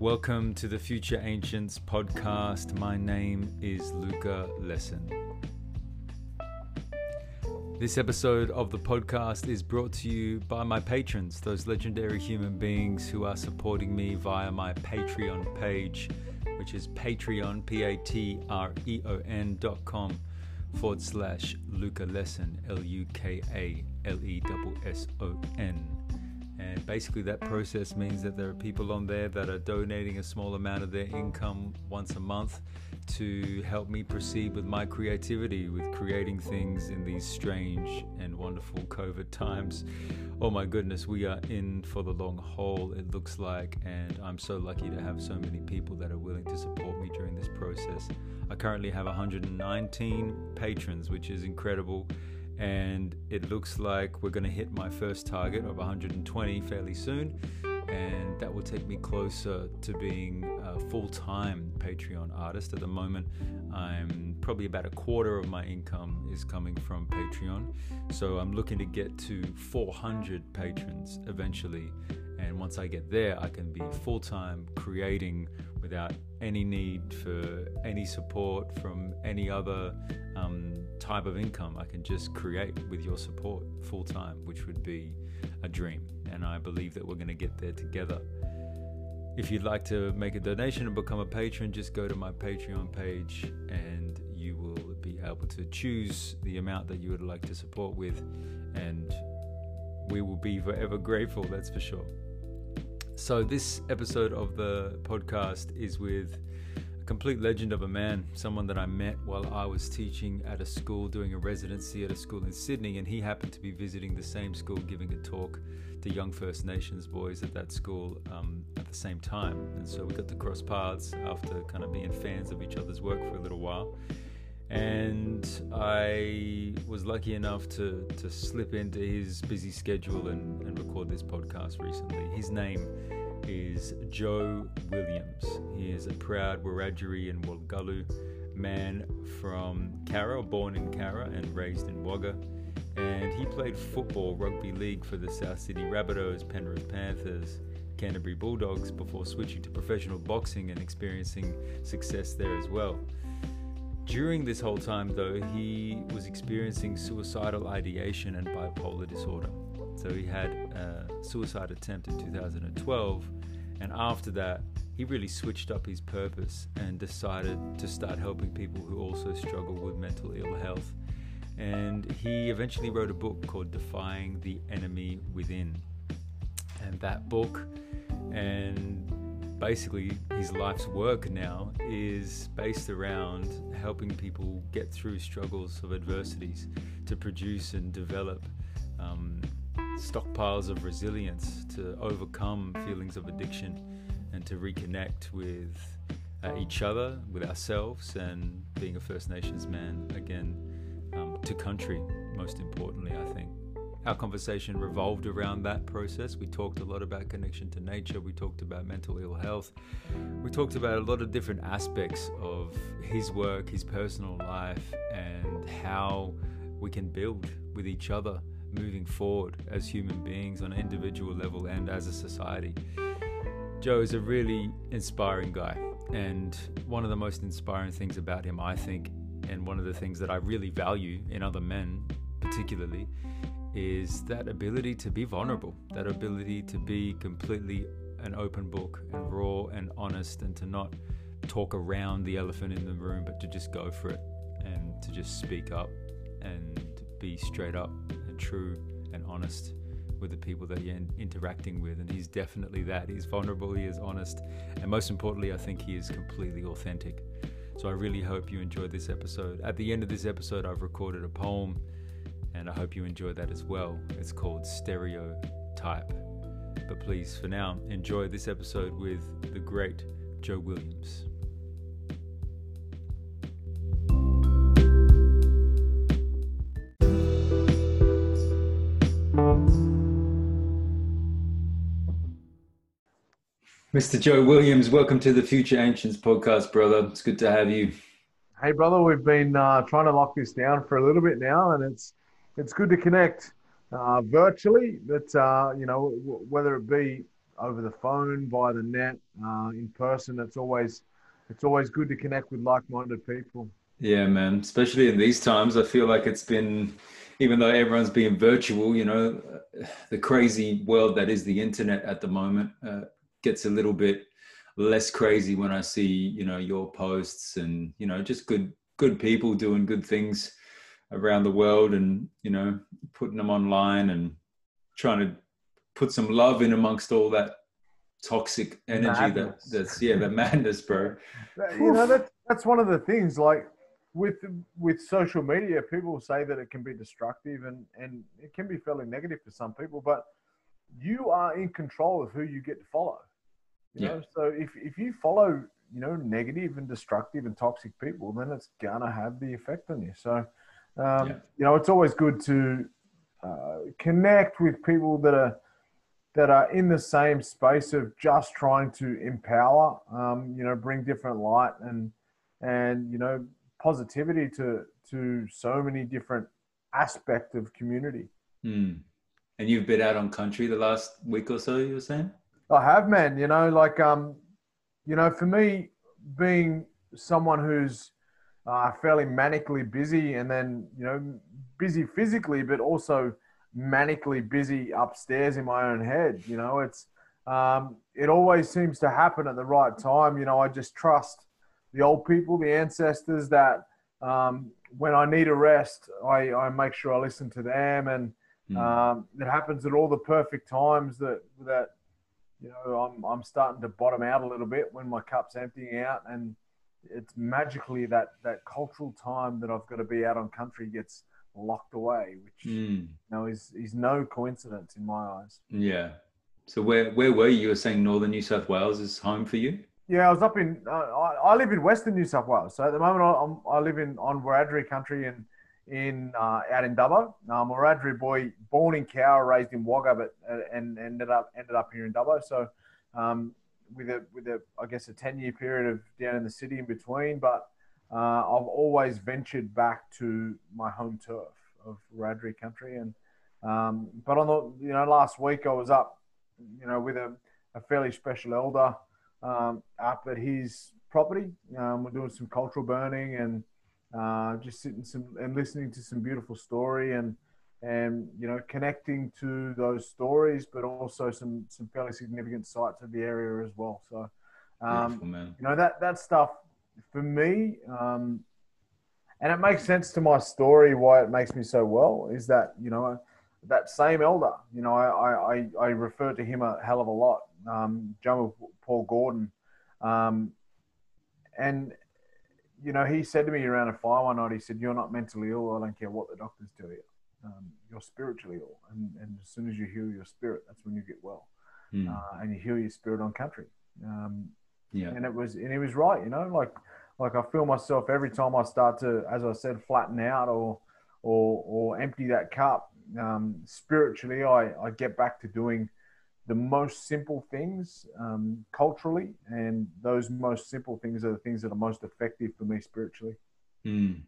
Welcome to the Future Ancients podcast. My name is Luka Lesson. This episode of the podcast is brought to you by my patrons, those legendary human beings who are supporting me via my Patreon page, which is Patreon, P A T R E O N dot com forward slash Luka Lesson, L U K A L E S S O N. And basically, that process means that there are people on there that are donating a small amount of their income once a month to help me proceed with my creativity, with creating things in these strange and wonderful COVID times. Oh my goodness, we are in for the long haul, it looks like, and I'm so lucky to have so many people that are willing to support me during this process. I currently have 119 patrons, which is incredible and it looks like we're going to hit my first target of 120 fairly soon and that will take me closer to being a full-time patreon artist. At the moment i'm probably about a quarter of my income is coming from patreon so i'm looking to get to 400 patrons eventually and once i get there i can be full-time creating without any need for any support from any other um, type of income. I can just create with your support full time, which would be a dream. And I believe that we're going to get there together. If you'd like to make a donation and become a patron, just go to my Patreon page and you will be able to choose the amount that you would like to support with. And we will be forever grateful, that's for sure. So, this episode of the podcast is with a complete legend of a man, someone that I met while I was teaching at a school, doing a residency at a school in Sydney, and he happened to be visiting the same school, giving a talk to young First Nations boys at that school um, at the same time. And so we got to cross paths after kind of being fans of each other's work for a little while. And I was lucky enough to, to slip into his busy schedule and, and record this podcast recently. His name is Joe Williams. He is a proud Wiradjuri and Wolgalu man from Cowra, born in Cowra and raised in Wagga. And he played football, rugby league for the South Sydney Rabbitohs, Penrith Panthers, Canterbury Bulldogs before switching to professional boxing and experiencing success there as well. During this whole time, though, he was experiencing suicidal ideation and bipolar disorder. So he had a suicide attempt in 2012, and after that, he really switched up his purpose and decided to start helping people who also struggle with mental ill health. And he eventually wrote a book called Defying the Enemy Within. And that book, and basically his life's work now, is based around helping people get through struggles of adversities to produce and develop um, stockpiles of resilience to overcome feelings of addiction and to reconnect with uh, each other, with ourselves, and being a First Nations man again um, to country, most importantly, I think. Our conversation revolved around that process. We talked a lot about connection to nature. We talked about mental ill health. We talked about a lot of different aspects of his work, his personal life, and how we can build with each other moving forward as human beings on an individual level and as a society. Joe is a really inspiring guy, and one of the most inspiring things about him, I think, and one of the things that I really value in other men, particularly, is that ability to be vulnerable, that ability to be completely an open book and raw and honest, and to not talk around the elephant in the room, but to just go for it and to just speak up and be straight up and true and honest with the people that you're interacting with. And he's definitely that. He's vulnerable, he is honest, and most importantly, I think he is completely authentic. So I really hope you enjoyed this episode. At the end of this episode, I've recorded a poem, and I hope you enjoy that as well. It's called Stereotype. But please, for now, enjoy this episode with the great Joe Williams. Mr. Joe Williams, welcome to the Future Ancients podcast, brother. It's good to have you. Hey, brother. We've been uh, trying to lock this down for a little bit now, and it's it's good to connect uh, virtually. But uh, you know, w- whether it be over the phone, by the net, uh, in person. It's always it's always good to connect with like-minded people. Yeah, man. Especially in these times, I feel like it's been, even though everyone's being virtual, you know, the crazy world that is the internet at the moment uh, gets a little bit less crazy when I see, you know, your posts and you know, just good good people doing good things around the world, and you know, putting them online and trying to put some love in amongst all that toxic energy madness. that that's yeah the madness bro you know that's that's one of the things like with with social media people say that it can be destructive and and it can be fairly negative for some people but you are in control of who you get to follow you yeah. know so if if you follow you know negative and destructive and toxic people then it's gonna have the effect on you so um, yeah. you know it's always good to uh, connect with people that are that are in the same space of just trying to empower, um, you know, bring different light and and you know positivity to to so many different aspect of community. Mm. And you've been out on country the last week or so. You were saying? I have, man. You know, like um, you know, for me, being someone who's uh, fairly manically busy, and then you know, busy physically, but also manically busy upstairs in my own head. You know, it's um, it always seems to happen at the right time. You know, I just trust the old people, the ancestors that um, when I need a rest, I, I make sure I listen to them, and mm. um, it happens at all the perfect times that that you know I'm I'm starting to bottom out a little bit when my cup's emptying out, and it's magically that that cultural time that I've got to be out on country gets locked away, which mm. you know is is no coincidence in my eyes. Yeah. So where where were you? You were saying Northern New South Wales is home for you. Yeah, I was up in. Uh, I, I, live in Western New South Wales. So at the moment, I'm, I live in on Wiradjuri country and in uh, out in Dubbo. I'm a Wiradjuri boy, born in Cowra, raised in Wagga, but uh, and ended up ended up here in Dubbo. So um, with a with a I guess a ten year period of down in the city in between, but uh, I've always ventured back to my home turf of Wiradjuri country. And um, but on the you know last week I was up, you know, with a, a fairly special elder um, up at his property. Um, we're doing some cultural burning and uh, just sitting some and listening to some beautiful story and and you know connecting to those stories, but also some some fairly significant sites of the area as well. So. Um, you know that that stuff for me, um, and it makes sense to my story why it makes me so well is that you know that same elder. You know, I I, I refer to him a hell of a lot. Um, John Paul Gordon, um, and you know he said to me around a fire one night. He said, "You're not mentally ill. I don't care what the doctors do. you. Um, you're spiritually ill, and, and as soon as you heal your spirit, that's when you get well, mm. uh, and you heal your spirit on country." Um, yeah, and it was and he was right. You know, like like I feel myself every time I start to, as I said, flatten out or or or empty that cup. Um, spiritually, I I get back to doing the most simple things um, culturally, and those most simple things are the things that are most effective for me spiritually. Mm.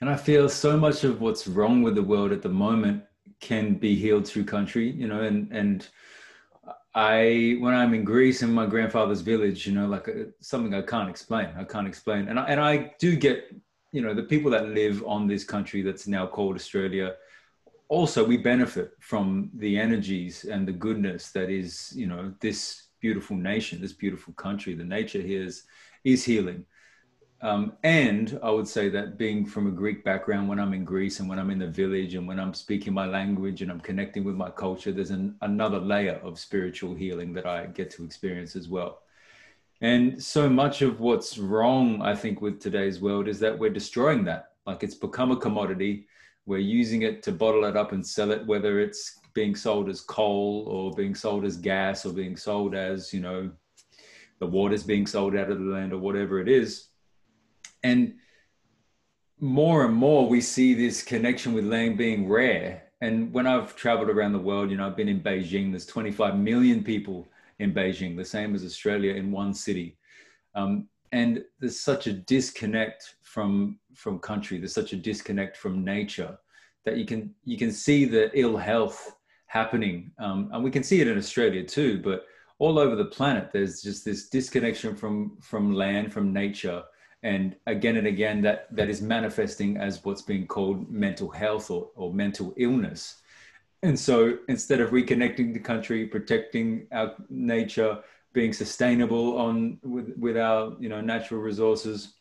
And I feel so much of what's wrong with the world at the moment can be healed through country, you know, and and I when I'm in Greece in my grandfather's village, you know, like uh, something I can't explain. I can't explain, and I, and I do get, you know, the people that live on this country that's now called Australia. Also, we benefit from the energies and the goodness that is, you know, this beautiful nation, this beautiful country. The nature here is is healing. Um, and I would say that being from a Greek background, when I'm in Greece and when I'm in the village and when I'm speaking my language and I'm connecting with my culture, there's an, another layer of spiritual healing that I get to experience as well. And so much of what's wrong, I think, with today's world is that we're destroying that. Like it's become a commodity. We're using it to bottle it up and sell it, whether it's being sold as coal or being sold as gas or being sold as, you know, the water's being sold out of the land or whatever it is and more and more we see this connection with land being rare. And when i've traveled around the world you know i've been in beijing. There's 25 million people in beijing the same as australia in one city. Um, and there's such a disconnect from from country. There's such a disconnect from nature that you can you can see the ill health happening. Um, and we can see it in australia too but all over the planet, there's just this disconnection from from land, from nature, and again and again that that is manifesting as what's being called mental health or, or mental illness. And so instead of reconnecting the country, protecting our nature, being sustainable on with, with our you know natural resources,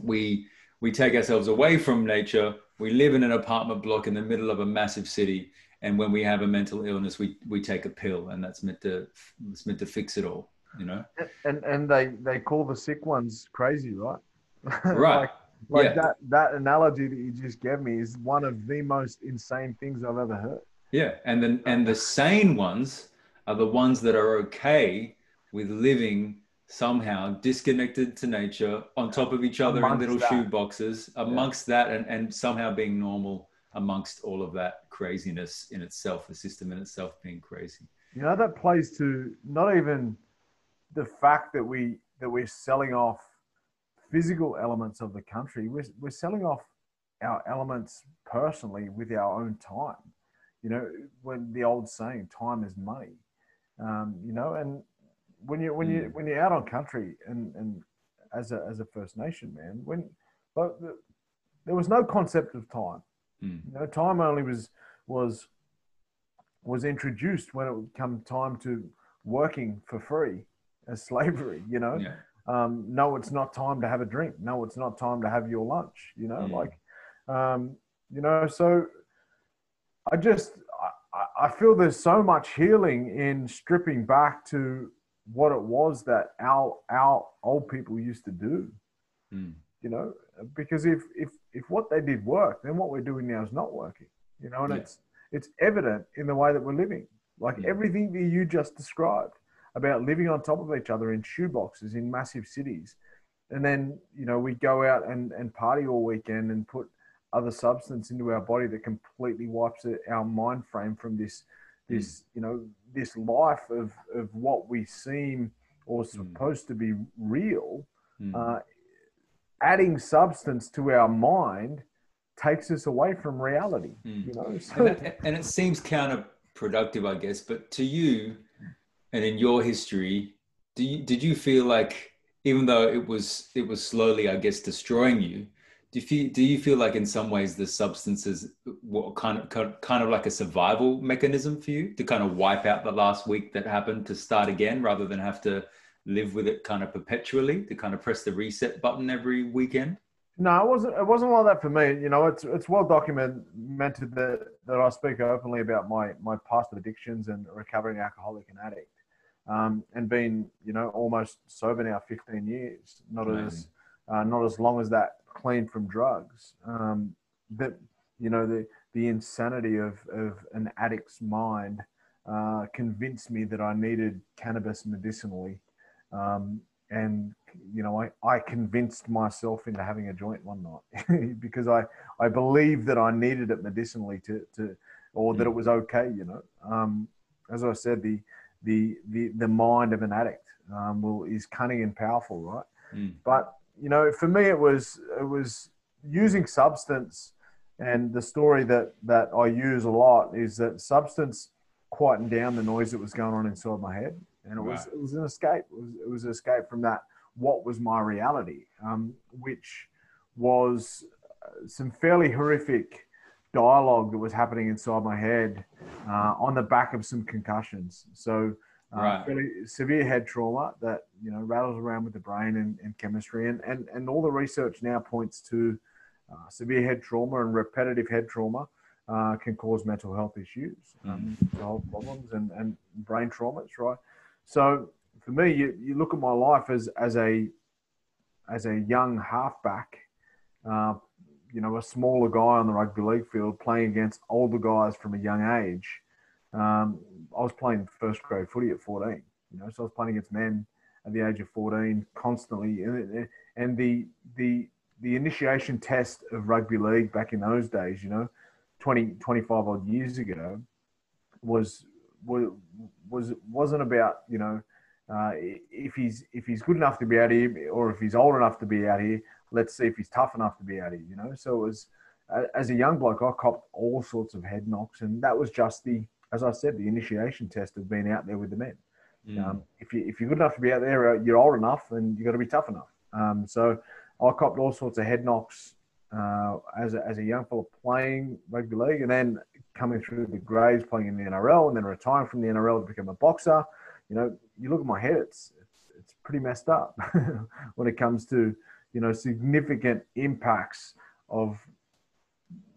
we we take ourselves away from nature. We live in an apartment block in the middle of a massive city, and when we have a mental illness, we we take a pill, and that's meant to it's meant to fix it all. You know. And and they they call the sick ones crazy, right? Right. like, like Yeah. that that analogy that you just gave me is one of the most insane things I've ever heard. Yeah, and then and the sane ones are the ones that are okay with living somehow disconnected to nature on top of each other Amongst in little that. shoe boxes amongst that and, and somehow being normal amongst all of that craziness in itself the system in itself being crazy You know that plays to not even the fact that we that we're selling off physical elements of the country. We're we're selling off our elements personally with our own time. You know, when the old saying, "Time is money." Um, you know, and when you when you Mm. when you're out on country and and as a as a First Nation man, when but the, there was no concept of time. Mm. You know, time only was was was introduced when it would come time to working for free as slavery. You know, yeah um, no, it's not time to have a drink. No, it's not time to have your lunch. You know, Mm. like, um, you know, so I just, I- I, feel there's so much healing in stripping back to what it was that our, our old people used to do, Mm. you know, because if, if, if what they did worked, then what we're doing now is not working, you know, and Yeah. it's, it's evident in the way that we're living. Like Mm. everything that you just described about living on top of each other in shoeboxes in massive cities. And then, you know, we go out and, and party all weekend and put other substance into our body that completely wipes it, our mind frame from this, this, you know, this life of, of what we seem or supposed to be real. Mm. Uh, adding substance to our mind takes us away from reality, Mm. you know? and, that, and it seems counterproductive, I guess. But to you, and in your history, do you, did you feel like, even though it was it was slowly, I guess, destroying you, do you feel do you feel like in some ways the substances were kind of kind of like a survival mechanism for you to kind of wipe out the last week that happened to start again, rather than have to live with it kind of perpetually to kind of press the reset button every weekend? No, it wasn't. It wasn't like that for me. You know, it's it's well documented that that I speak openly about my my past addictions and recovering alcoholic and addict, um, and been you know almost sober now 15 years. Not as uh, not as long as that clean from drugs. Um, but you know the the insanity of of an addict's mind uh, convinced me that I needed cannabis medicinally. Um, and you know, I, I convinced myself into having a joint one night because I, I believed that I needed it medicinally to, to or that it was okay, you know. Um, as I said, the, the, the, the mind of an addict um, will, is cunning and powerful, right? Mm. But, you know, for me, it was, it was using substance and the story that, that I use a lot is that substance quietened down the noise that was going on inside my head. And it was, it was an escape. It was, it was an escape from that what was my reality, um, which was uh, some fairly horrific dialogue that was happening inside my head uh, on the back of some concussions. So, uh, Right. fairly severe head trauma that you know rattles around with the brain and, and chemistry, and, and and all the research now points to uh, severe head trauma and repetitive head trauma. Uh, can cause mental health issues, um, health problems, and, and brain traumas, right? So for me, you, you look at my life as as a as a young halfback, uh, you know, a smaller guy on the rugby league field playing against older guys from a young age. Um, I was playing first grade footy at 14, you know, so I was playing against men at the age of 14 constantly, and and the the the initiation test of rugby league back in those days, you know, 20 25 odd years ago, was was was wasn't about you know uh, if he's if he's good enough to be out here or if he's old enough to be out here let's see if he's tough enough to be out here you know so it was as a young bloke i copped all sorts of head knocks and that was just the as i said the initiation test of being out there with the men Mm. Um, if you if you're good enough to be out there, uh, you're old enough, and you've got to be tough enough. Um, so I copped all sorts of head knocks uh, as a, as a young fella playing rugby league, and then coming through the grades, playing in the NRL, and then retiring from the NRL to become a boxer. You know, you look at my head; it's it's, it's pretty messed up when it comes to you know significant impacts of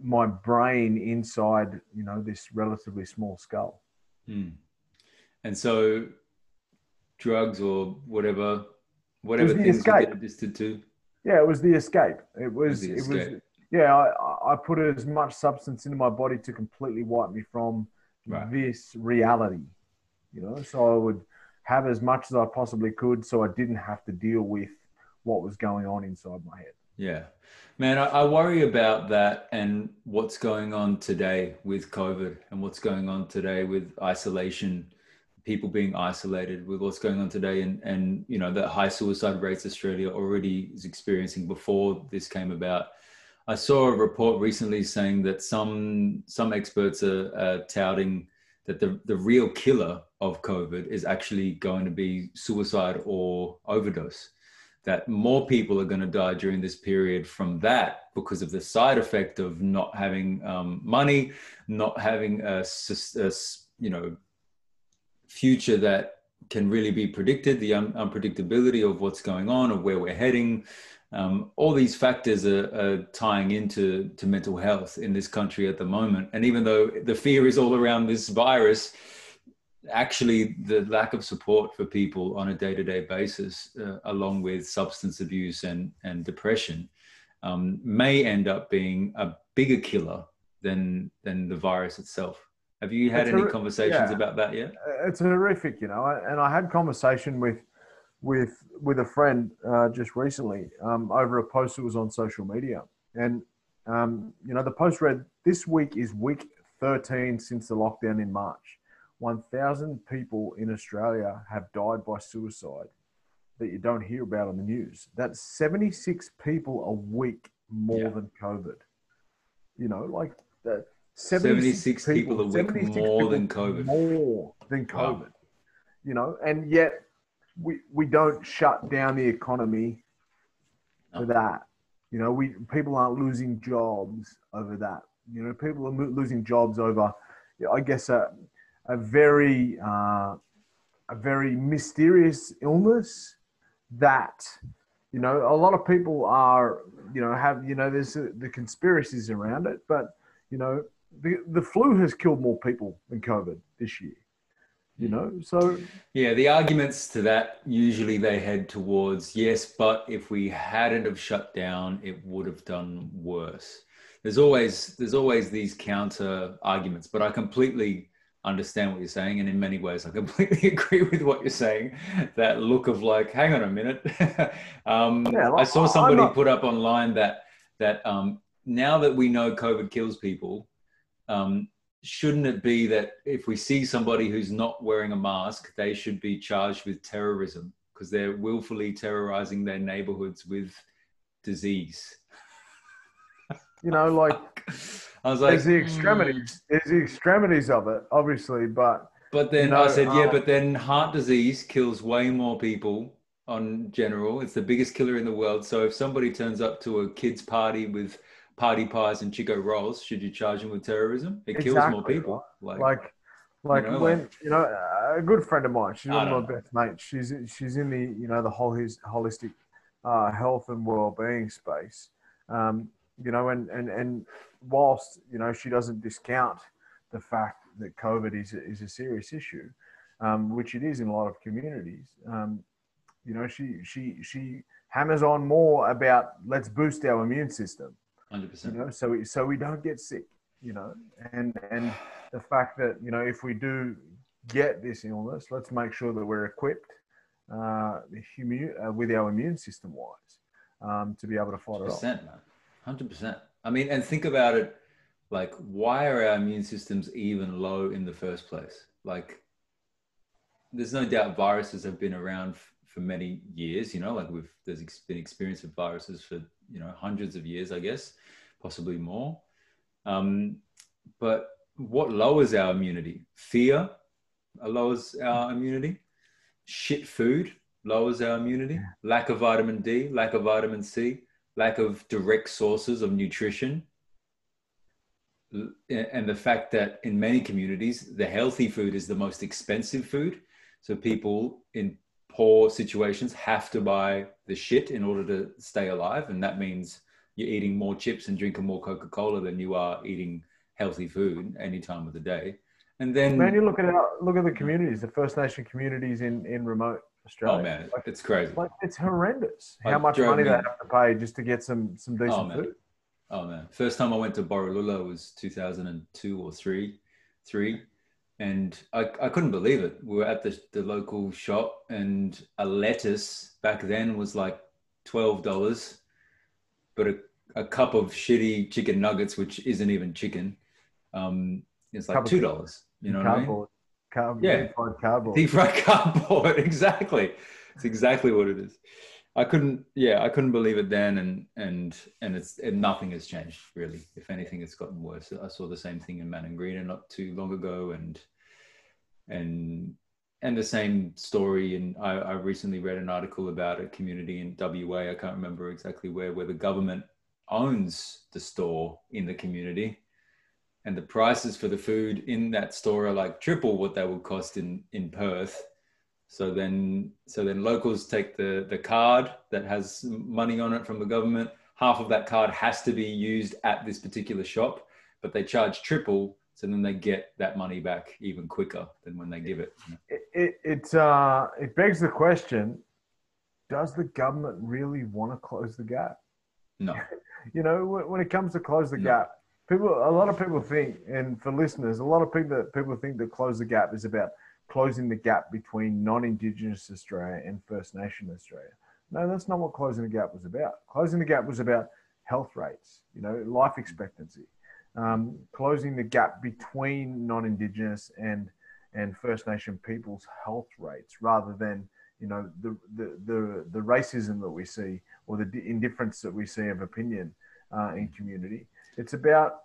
my brain inside you know this relatively small skull. Hmm. And so, drugs or whatever, whatever things escape. you get addicted to. Yeah, it was the escape. It was. It was. It was yeah, I, I put as much substance into my body to completely wipe me from right. this reality. You know, so I would have as much as I possibly could, so I didn't have to deal with what was going on inside my head. Yeah. Man, I, worry about that and what's going on today with COVID and what's going on today with isolation, people being isolated, with what's going on today and, and you know, the high suicide rates Australia already is experiencing before this came about. I saw a report recently saying that some some experts are, are touting that the, the real killer of COVID is actually going to be suicide or overdose that more people are going to die during this period from that because of the side effect of not having um, money, not having a, a, you know future that can really be predicted, the un- unpredictability of what's going on, of where we're heading. Um, all these factors are, are, tying into to mental health in this country at the moment. And even though the fear is all around this virus, actually the lack of support for people on a day-to-day basis uh, along with substance abuse and, and depression um, may end up being a bigger killer than than the virus itself. Have you had it's any conversations yeah, about that yet? It's horrific you know and i had conversation with with with a friend uh, just recently um, over a post that was on social media. And um, you know the post read this week is week 13 since the lockdown in march 1,000 people in Australia have died by suicide that you don't hear about on the news. That's 76 people a week more yeah. than COVID. You know, like that. 76, 76 people, people, a week 76 more than COVID. More than COVID. Wow. You know, and yet we we don't shut down the economy no. for that. You know, we people aren't losing jobs over that. You know, people are losing jobs over, I guess, uh, a very uh, a very mysterious illness that you know a lot of people are you know have you know there's uh, the conspiracies around it but you know the the flu has killed more people than covid this year you know? So yeah the arguments to that usually they head towards yes but if we hadn't have shut down it would have done worse. There's always there's always these counter arguments but i completely understand what you're saying and in many ways i completely agree with what you're saying. That look of like hang on a minute. Um, yeah, i saw somebody not... put up online that that um, now that we know covid kills people um, shouldn't it be that if we see somebody who's not wearing a mask they should be charged with terrorism? Because they're willfully terrorizing their neighborhoods with disease. You know like I was like, there's the extremities. Mm. There's the extremities of it, obviously, but. But then you know, I said, yeah, um, but then heart disease kills way more people on general. It's the biggest killer in the world. So if somebody turns up to a kid's party with party pies and Chiko rolls, should you charge them with terrorism? It exactly. kills more people. Like, like, like you know, when like, you know a good friend of mine. She's one of my best mates. She's she's in the you know the whole his holistic uh, health and well being space. Um, you know, and and and whilst you know she doesn't discount the fact that COVID is is a serious issue, um, which it is in a lot of communities. Um, you know, she she she hammers on more about let's boost our immune system. Hundred percent. You know, so we so we don't get sick. You know, and and the fact that you know if we do get this illness, let's make sure that we're equipped uh, uh, with our immune system wise um, to be able to fight it off. Man. Hundred percent. I mean, and think about it like, why are our immune systems even low in the first place? Like, there's no doubt viruses have been around f- for many years, you know, like we've, there's ex- been experience of viruses for, you know, hundreds of years, I guess, possibly more. Um, but what lowers our immunity? Fear lowers our immunity. shit food lowers our immunity. Lack of vitamin D, lack of vitamin C, lack of direct sources of nutrition. And the fact that in many communities, the healthy food is the most expensive food. So people in poor situations have to buy the shit in order to stay alive. And that means you're eating more chips and drinking more Coca Cola than you are eating healthy food any time of the day. And then, man, you look at our, look at the communities, the First Nation communities in in remote Australia. Oh man, like, it's crazy. Like it's horrendous how much money they have to pay just to get some some decent oh, food. Oh man, first time I went to Borroloola was 2002 or three, three, and I, I couldn't believe it. We were at the the local shop, and a lettuce back then was like twelve dollars, but a a cup of shitty chicken nuggets, which isn't even chicken, um, it's like two dollars. You know what I mean? Cardboard, yeah. Deep fried cardboard. Deep fried cardboard. exactly. It's exactly what it is. I couldn't, yeah, I couldn't believe it then, and and and it's and nothing has changed really. If anything, it's gotten worse. I saw the same thing in Maningrida not too long ago, and and and the same story. And I, I recently read an article about a community in WA. I can't remember exactly where, where the government owns the store in the community, and the prices for the food in that store are like triple what they would cost in in Perth. So then, so then locals take the the card that has money on it from the government. Half of that card has to be used at this particular shop, but they charge triple. So then they get that money back even quicker than when they give it. It it, it, uh, it begs the question: Does the government really want to close the gap? No. you know, when it comes to close the no. gap, people a lot of people think and for listeners a lot of people people think that close the gap is about closing the gap between non-indigenous australia and first nation australia. No that's not what closing the gap was about. Closing the gap was about health rates you know life expectancy. Um, closing the gap between non-indigenous and and first nation people's health rates rather than you know the the the, the racism that we see or the indifference that we see of opinion uh, in community it's about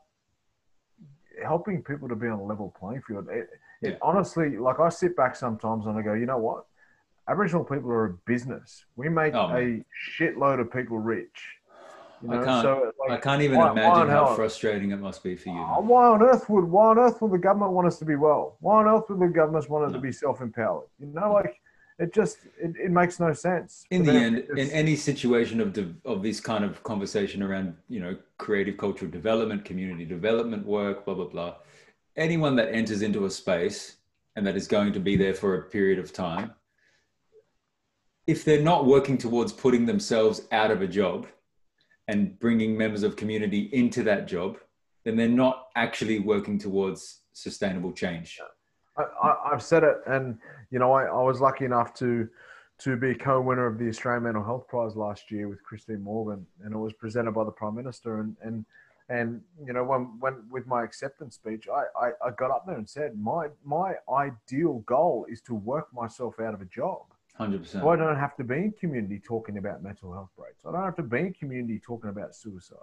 helping people to be on a level playing field. It, yeah. it honestly, like I sit back sometimes and I go, you know what? Aboriginal people are a business. We make oh, a shitload of people rich. You know? I can't. So, like, I can't even why, imagine why how frustrating it must be for you. Why on earth would Why on earth would the government want us to be well? Why on earth would the government want us no. to be self-empowered? You know, like it just it, it makes no sense in the end in any situation of de- of this kind of conversation around you know creative cultural development community development work blah blah blah anyone that enters into a space and that is going to be there for a period of time if they're not working towards putting themselves out of a job and bringing members of community into that job then they're not actually working towards sustainable change I, have said it, and you know, I, I was lucky enough to to be co-winner of the Australian Mental Health Prize last year with Christine Morgan, and it was presented by the Prime Minister. And and and you know, when when with my acceptance speech, I, I, I got up there and said, my my ideal goal is to work myself out of a job. Hundred percent. So I don't have to be in community talking about mental health breaks. I don't have to be in community talking about suicide.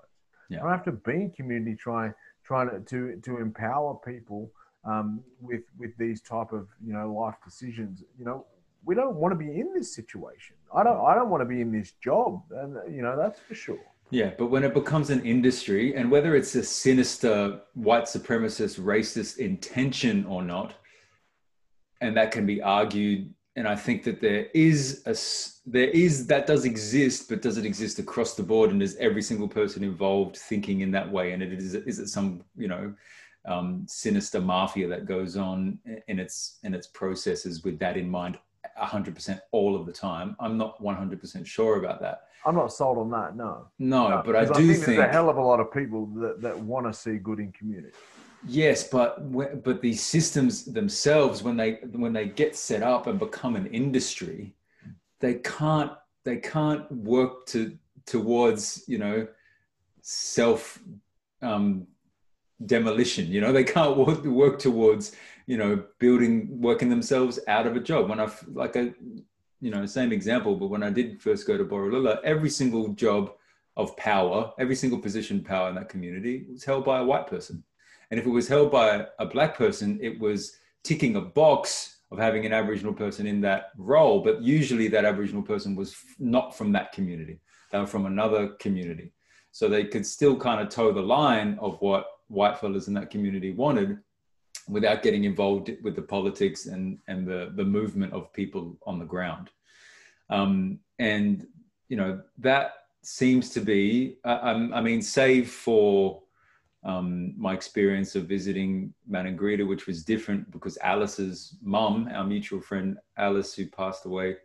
Yeah. I don't have to be in community trying trying to to, to empower people um, with with these type of you know life decisions. You know, we don't want to be in this situation. I don't. I don't want to be in this job, and you know that's for sure. Yeah, but when it becomes an industry, and whether it's a sinister white supremacist racist intention or not, and that can be argued. And I think that there is a there is that does exist, but does it exist across the board? And is every single person involved thinking in that way? And it is is it some you know um, sinister mafia that goes on in its in its processes with that in mind 100% all of the time. I'm not 100% sure about that. I'm not sold on that no. No, no but i do I think, think there's a hell of a lot of people that, that want to see good in community. Yes but but these systems themselves when they when they get set up and become an industry they can't they can't work to towards you know self um, demolition you know they can't work, work towards you know building working themselves out of a job when i like a you know same example but when i did first go to borroloola every single job of power every single position power in that community was held by a white person and if it was held by a black person it was ticking a box of having an Aboriginal person in that role, but usually that Aboriginal person was not from that community. They were from another community. So they could still kind of toe the line of what white fellas in that community wanted without getting involved with the politics and, and the, the movement of people on the ground. Um, and, you know, that seems to be, I, I mean, save for um, my experience of visiting Maningrida, which was different because Alice's mum, our mutual friend Alice, who passed away,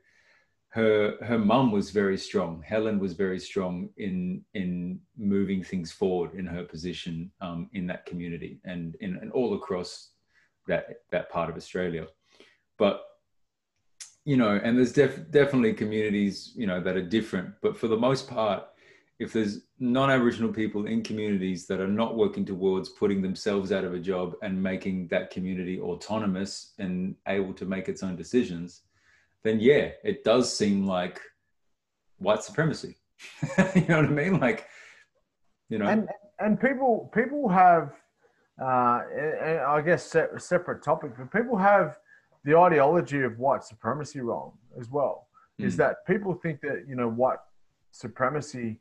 her her mum was very strong. Helen was very strong in in moving things forward in her position um, in that community and in and all across that that part of Australia. But you know, and there's def- definitely communities you know that are different. But for the most part, if there's non-aboriginal people in communities that are not working towards putting themselves out of a job and making that community autonomous and able to make its own decisions then yeah it does seem like white supremacy you know what i mean like you know and and people people have uh, I guess se- separate topic, but people have the ideology of white supremacy wrong as well. Mm. Is hmm. that people think that you know white supremacy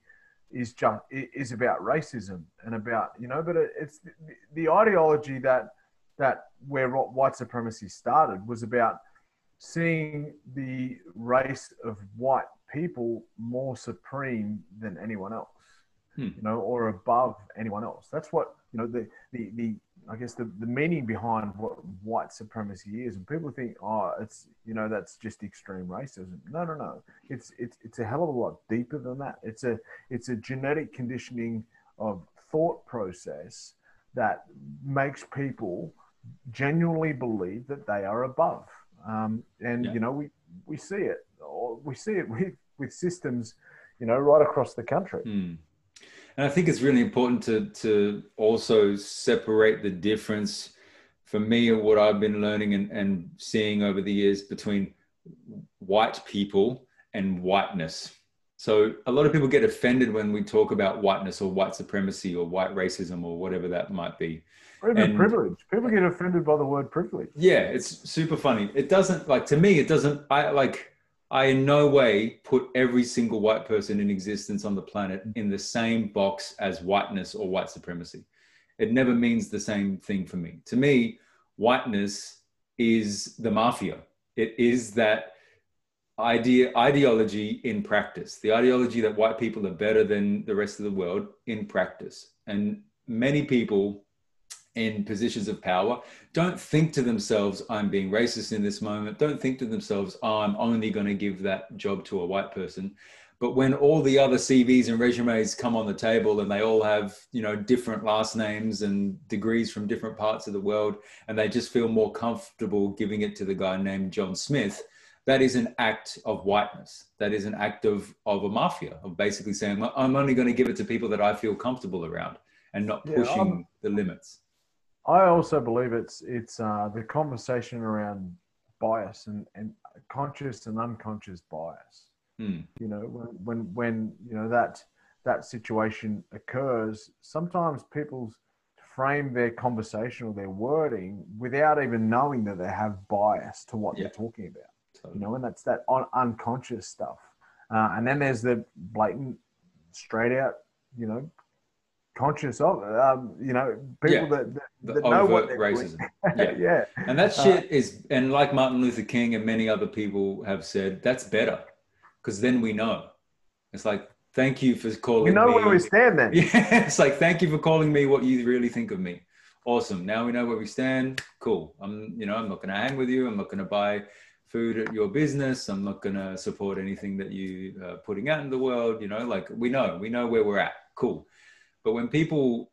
is just is about racism and about you know but it's the, the ideology that that where white supremacy started was about seeing the race of white people more supreme than anyone else hmm. you know or above anyone else that's what you know the the, the I guess the, the meaning behind what white supremacy is, and people think, oh, it's you know that's just extreme racism. No, no, no. It's it's it's a hell of a lot deeper than that. It's a it's a genetic conditioning of thought process that makes people genuinely believe that they are above. Um, and yeah. you know we we see it, we see it with with systems, you know, right across the country. Hmm. And I think it's really important to to also separate the difference for me and what I've been learning and, and seeing over the years between white people and whiteness. So a lot of people get offended when we talk about whiteness or white supremacy or white racism or whatever that might be. Or even and, privilege. People get offended by the word privilege. Yeah, it's super funny. It doesn't like to me. It doesn't. I like I in no way put every single white person in existence on the planet in the same box as whiteness or white supremacy. It never means the same thing for me. To me, whiteness is the mafia. It is that idea ideology in practice. The ideology that white people are better than the rest of the world in practice. And many people in positions of power don't think to themselves, I'm being racist in this moment. Don't think to themselves, oh, I'm only going to give that job to a white person. But when all the other CVs and resumes come on the table and they all have, you know, different last names and degrees from different parts of the world, and they just feel more comfortable giving it to the guy named John Smith, that is an act of whiteness. That is an act of, of a mafia, of basically saying, well, I'm only going to give it to people that I feel comfortable around and not pushing yeah, the limits. I also believe it's it's uh, the conversation around bias and, and conscious and unconscious bias. Hmm. You know, when, when when you know that that situation occurs, sometimes people frame their conversation or their wording without even knowing that they have bias to what yeah. they're talking about. You know, and that's that un- unconscious stuff. Uh, and then there's the blatant, straight out, you know, conscious of um, you know people yeah. that, that, that know what racism. Yeah. yeah. And that uh, shit is and like martin luther king and many other people have said that's better because then we know. It's like thank you for calling we know me. where we stand then. Yeah it's like thank you for calling me what you really think of me. Awesome. Now we know where we stand. Cool. I'm you know i'm not going to hang with you. I'm not going to buy food at your business. I'm not going to support anything that you are putting out in the world you know like we know we know where we're at. Cool. But when people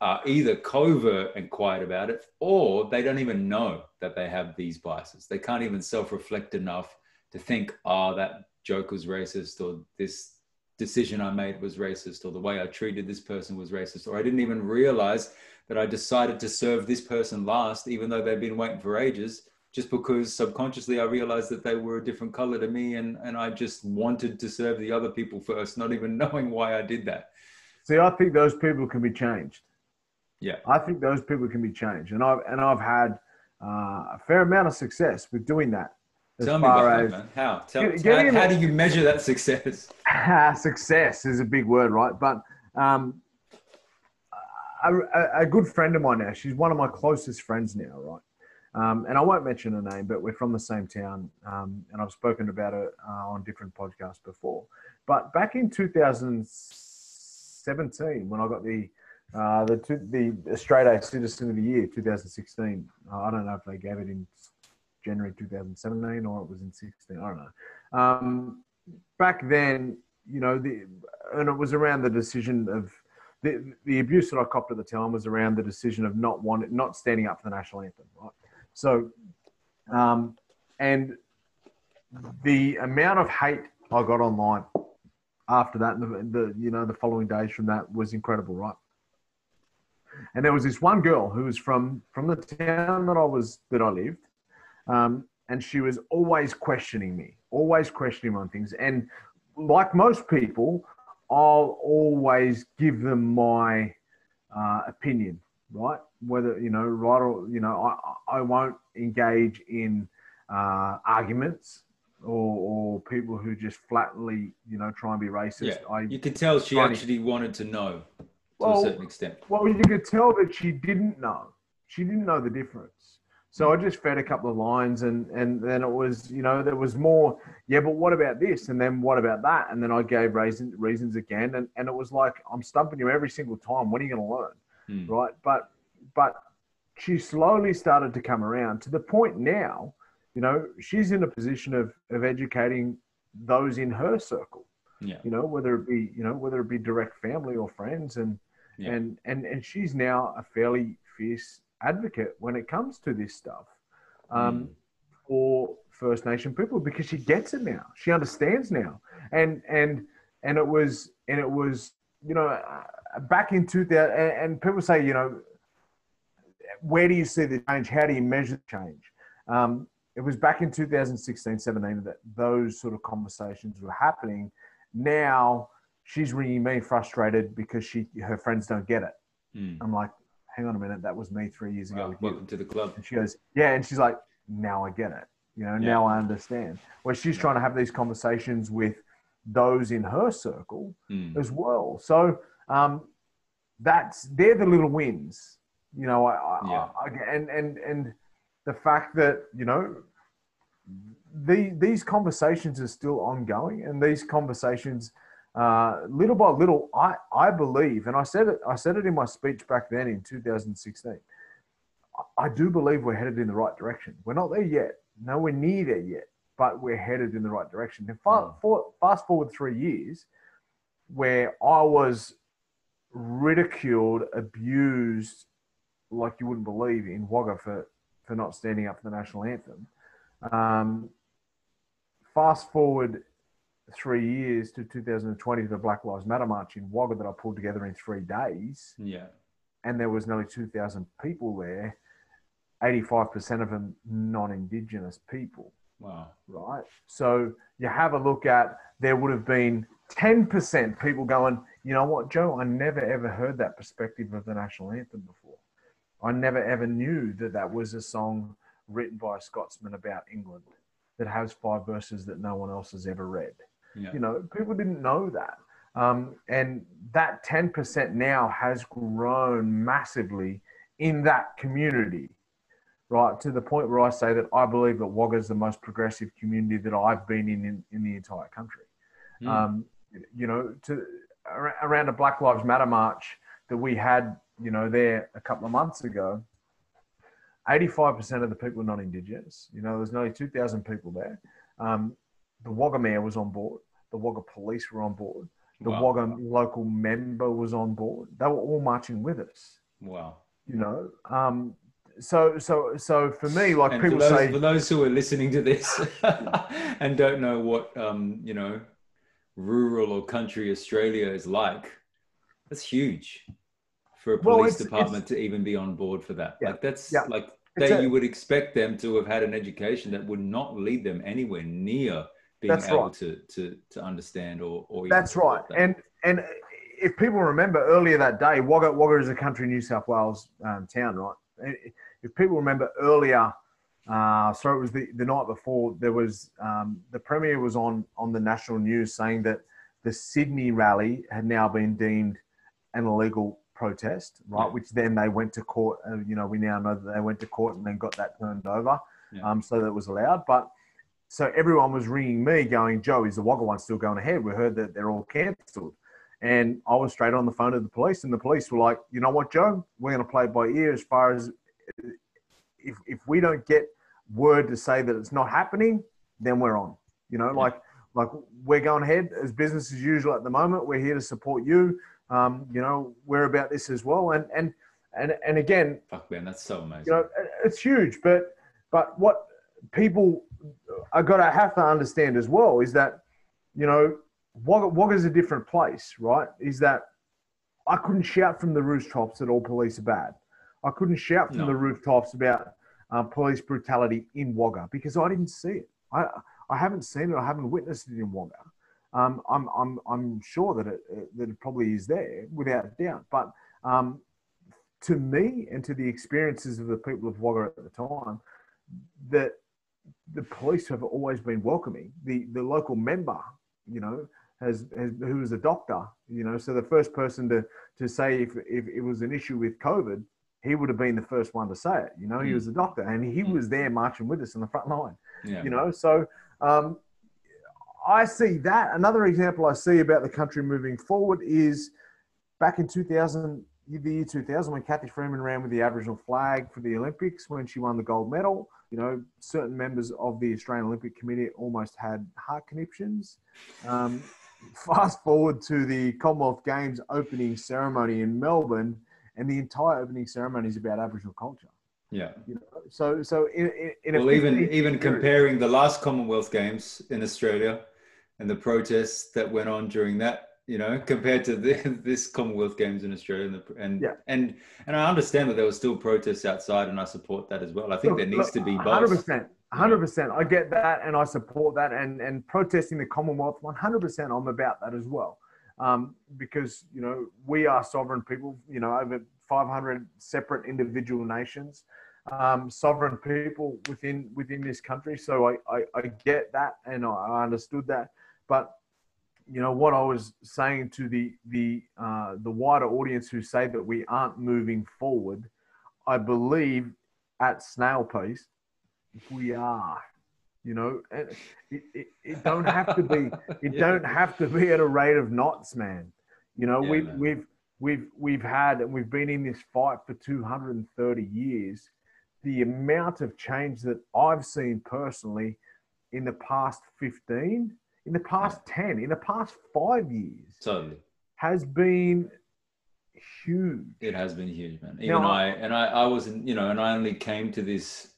are either covert and quiet about it, or they don't even know that they have these biases. They can't even self reflect enough to think, oh, that joke was racist, or this decision I made was racist, or the way I treated this person was racist, or I didn't even realize that I decided to serve this person last, even though they've been waiting for ages, just because subconsciously I realized that they were a different color to me and, and I just wanted to serve the other people first, not even knowing why I did that. See, I think those people can be changed. Yeah, I think those people can be changed, and I've and I've had uh, a fair amount of success with doing that. Tell me about that, man. How? Tell, how, how do you measure that success? success is a big word, right? But um, a, a, good friend of mine now, she's one of my closest friends now, right? Um, and I won't mention a name, but we're from the same town, um, and I've spoken about it uh, on different podcasts before. But back in 2017, when I got the uh, the the Australian A Citizen of the Year 2016, uh, I don't know if they gave it in January 2017 or it was in 16. I don't know. Um, back then, you know, the and it was around the decision of the, the abuse that I copped at the time was around the decision of not wanting, not standing up for the national anthem, right? So, um, and the amount of hate I got online after that, the, the you know the following days from that was incredible, right? And there was this one girl who was from from the town that I was that I lived, um, and she was always questioning me, always questioning on things. And like most people, I'll always give them my uh, opinion, right? Whether you know, right or you know, I I won't engage in uh, arguments or, or people who just flatly you know try and be racist. Yeah. I, you could tell she actually to, wanted to know to well, a certain extent. Well, you could tell that she didn't know. She didn't know the difference. So I just fed a couple of lines, and and then it was, you know, there was more. Yeah, but what about this? And then what about that? And then I gave reasons reasons again, and and it was like I'm stumping you every single time. When are you going to learn, hmm. right? But but she slowly started to come around to the point now. You know, she's in a position of of educating those in her circle. Yeah. You know, whether it be you know whether it be direct family or friends, and yeah. and and and she's now a fairly fierce advocate when it comes to this stuff um, mm. for First Nation people because she gets it now. She understands now, and and and it was and it was you know back in 2000 and, and people say you know where do you see the change? How do you measure the change? Um, it was back in 2016, 17 that those sort of conversations were happening. Now she's ringing me frustrated because she her friends don't get it. Mm. I'm like, hang on a minute, that was me three years ago. Wow, welcome you. to the club. And she goes, yeah. And she's like, now I get it. You know, yeah. now I understand. Where she's yeah. trying to have these conversations with those in her circle mm. as well. So um, that's they're the little wins. You know, I, I, I, and and and the fact that you know the these conversations are still ongoing, and these conversations uh, little by little, I, I believe, and I said it, I said it in my speech back then in 2016. I do believe we're headed in the right direction. We're not there yet, nowhere near there yet, but we're headed in the right direction. And mm. for, fast forward three years, where I was ridiculed, abused, like you wouldn't believe in Wagga for, for not standing up for the national anthem. Um, fast forward three years to 2020 the Black Lives Matter march in Wagga that I pulled together in three days. Yeah. And there was nearly 2,000 people there, 85% of them non Indigenous people. Wow. Right. So you have a look at, there would have been 10% people going, you know what, Joe, I never ever heard that perspective of the national anthem before. I never ever knew that that was a song written by a Scotsman about England that has five verses that no one else has ever read. Yeah. You know, people didn't know that. Um, and that 10% now has grown massively in that community, right? To the point where I say that I believe that Wagga is the most progressive community that I've been in in, in the entire country. Mm. Um, you know, to around a Black Lives Matter march that we had, you know, there a couple of months ago, 85% of the people were not Indigenous. You know, there's nearly 2,000 people there. Um, the Wagga mayor was on board. The Wagga police were on board. The wow. Wagga local member was on board. They were all marching with us. Wow. You know, um, so so so for me, like and people for those, say, for those who are listening to this and don't know what um, you know, rural or country Australia is like, that's huge for a police well, it's, department it's, to even be on board for that. Yeah, like that's yeah. like that you would expect them to have had an education that would not lead them anywhere near being able right. to, to to understand or or That's right. That. And and if people remember earlier that day, Wagga Wagga is a country New South Wales um, town, right? if people remember earlier, uh, so it was the, the night before, there was um, the Premier was on, on the national news saying that the Sydney rally had now been deemed an illegal protest, right? Yeah. Which then they went to court. Uh, you know, we now know that they went to court and then got that turned over, yeah. um, so that was allowed. But so everyone was ringing me, going, "Joe, is the Wagga one still going ahead?" We heard that they're all cancelled, and I was straight on the phone to the police, and the police were like, "You know what, Joe? We're going to play by ear as far as if if we don't get word to say that it's not happening, then we're on. You know, yeah. like like we're going ahead as business as usual at the moment. We're here to support you." Um, you know, we're about this as well. And and and and again, fuck man, that's so amazing. You know, it's huge. But but what people are got to have to understand as well is that you know Wagga, Wagga's a different place, right? Is that I couldn't shout from the rooftops that all police are bad. I couldn't shout from no. the rooftops about um, police brutality in Wagga because I didn't see it. I I haven't seen it. I haven't witnessed it in Wagga um, I'm, I'm, I'm sure that it, that it probably is there without doubt. But um, to me and to the experiences of the people of Wagga at the time, that the police have always been welcoming. The, the local member, you know, has, has who was a doctor, you know, so the first person to, to say if, if it was an issue with COVID, he would have been the first one to say it. You know, mm. he was a doctor and he mm. was there marching with us in the front line. Yeah. You know, so um, I see that. Another example I see about the country moving forward is back in 2000, the year 2000, when Cathy Freeman ran with the Aboriginal flag for the Olympics, when she won the gold medal. You know, certain members of the Australian Olympic Committee almost had heart conniptions. Um, fast forward to the Commonwealth Games opening ceremony in Melbourne, and the entire opening ceremony is about Aboriginal culture. Yeah. You know, so so in, in, well, even even comparing the last Commonwealth Games in Australia and the protests that went on during that you know compared to the, this commonwealth games in australia and the, and, yeah. and and i understand that there were still protests outside and i support that as well i think look, there needs look, to be both 100% 100% i get that and i support that and and protesting the commonwealth 100% i'm about that as well um, because you know we are sovereign people you know over 500 separate individual nations um, sovereign people within within this country so I, I, I get that and I, understood that but you know what I was saying to the the uh, the wider audience who say that we aren't moving forward, I believe at snail pace we are. You know, it, it, it don't have to be it yeah. don't have to be at a rate of knots, man. You know, yeah, we've man. we've we've we've had and we've been in this fight for 230 years. The amount of change that I've seen personally in the past 15 in the past 10, in the past five years, totally has been huge. It has been huge, man. Even now, I, and I, I wasn't, you know, and I only came to this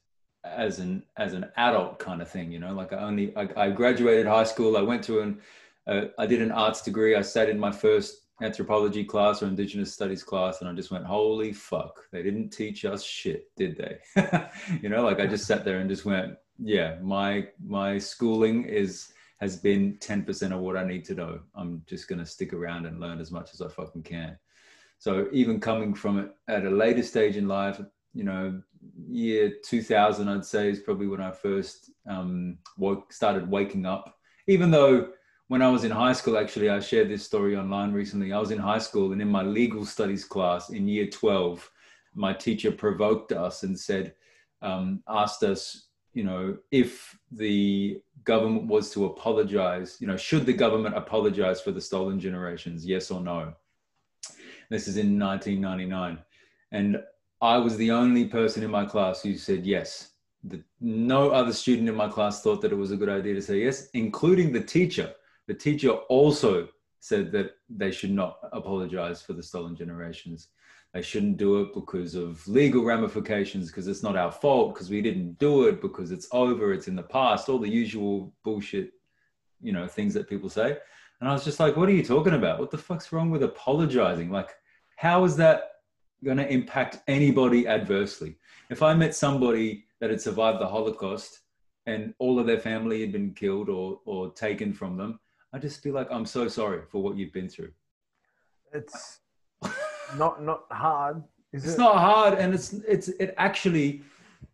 as an as an adult kind of thing, you know, like I only I, I graduated high school. I went to an uh, I did an arts degree. I sat in my first anthropology class or indigenous studies class and i just went holy fuck they didn't teach us shit did they you know like i just sat there and just went yeah my my schooling is has been 10% of what I need to know. I'm just going to stick around and learn as much as I fucking can. So even coming from it at a later stage in life, you know, year 2000, I'd say is probably when I first um, woke, started waking up. Even though when I was in high school, actually, I shared this story online recently. I was in high school and in my legal studies class in year 12, my teacher provoked us and said, um, asked us, you know, if the government was to apologize, you know, should the government apologize for the stolen generations? Yes or no? This is in 1999. And I was the only person in my class who said yes. The, no other student in my class thought that it was a good idea to say yes, including the teacher. The teacher also said that they should not apologize for the stolen generations they shouldn't do it because of legal ramifications because it's not our fault because we didn't do it because it's over it's in the past all the usual bullshit you know things that people say and i was just like what are you talking about what the fuck's wrong with apologizing like how is that going to impact anybody adversely if i met somebody that had survived the holocaust and all of their family had been killed or or taken from them I'd just feel like i'm so sorry for what you've been through it's not not hard Is it's it? not hard, and it's it's it actually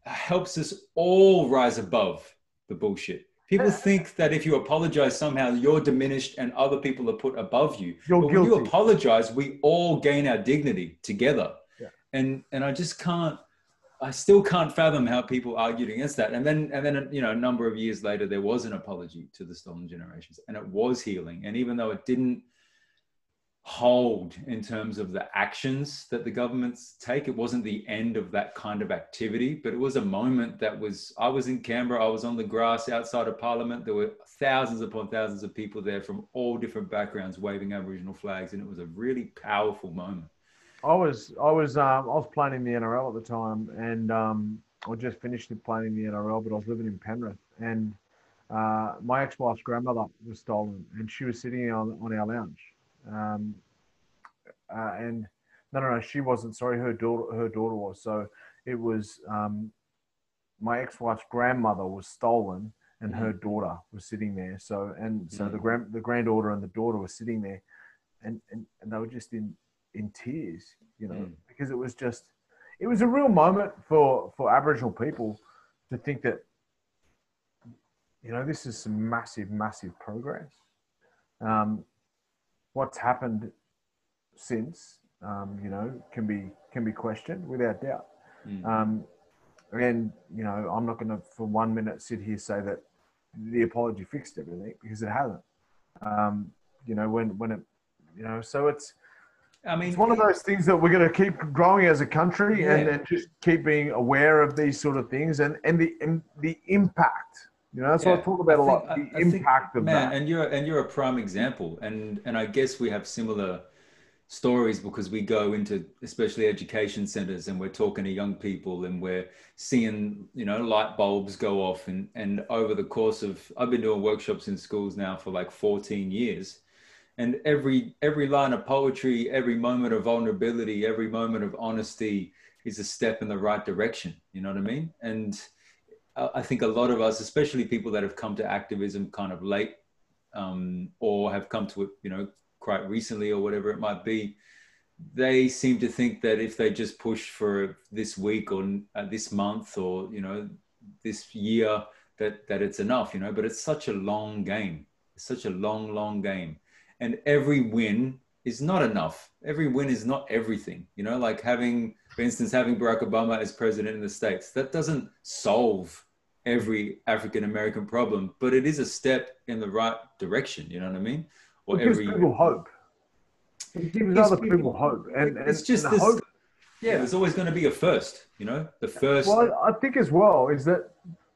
helps us all rise above the bullshit. People think that if you apologize somehow you're diminished and other people are put above you. You're but when you apologize, we all gain our dignity together. Yeah. And and I just can't I still can't fathom how people argued against that. And then and then you know a number of years later there was an apology to the stolen generations and it was healing. And even though it didn't hold in terms of the actions that the governments take. It wasn't the end of that kind of activity, but it was a moment that was. I was in Canberra, I was on the grass outside of Parliament. There were thousands upon thousands of people there from all different backgrounds waving Aboriginal flags, and it was a really powerful moment. I was I was um, I was playing in the NRL at the time, and um, I just finished playing in the NRL, but I was living in Penrith, and uh, my ex-wife's grandmother was stolen, and she was sitting on on our lounge, um, uh, and no, no, no, she wasn't. Sorry, her daughter her daughter was. So it was um, my ex-wife's grandmother was stolen, and her daughter was sitting there. So and so the Mm. grand the granddaughter and the daughter were sitting there, and and, and they were just in in tears, you know, Mm. because it was just, it was a real moment for for Aboriginal people to think that, you know, this is some massive, massive progress. Um, what's happened since, um, you know, can be can be questioned without doubt. Mm. Um, and you know, I'm not going to for one minute sit here say that the apology fixed everything because it hasn't. Um, you know, when when it, you know, so it's I mean, it's one of those things that we're going to keep growing as a country and, Yeah. and just keep being aware of these sort of things and and the and the impact. You know, that's what I talk about I a lot. think- The I- I think, impact of man, that. and you're and you're a prime example, and and I guess we have similar stories because we go into especially education centers and we're talking to young people and we're seeing you know light bulbs go off. And and over the course of I've been doing workshops in schools now for like 14 years. And every every line of poetry every moment of vulnerability every moment of honesty is a step in the right direction. You know what i mean? And I think a lot of us, especially people that have come to activism kind of late, um, or have come to it, you know, quite recently or whatever it might be, they seem to think that if they just push for this week or uh, this month or you know this year, that that it's enough, you know. But it's such a long game. It's such a long, long game, and every win is not enough. Every win is not everything, you know. Like having, for instance, having Barack Obama as president in the states, that doesn't solve every African American problem, but it is a step in the right direction. You know what I mean? Or It gives every people hope. It gives other people- people hope, and, and it's just and this. hope. Yeah, there's always going to be a first. You know, the first. Well, I think as well is that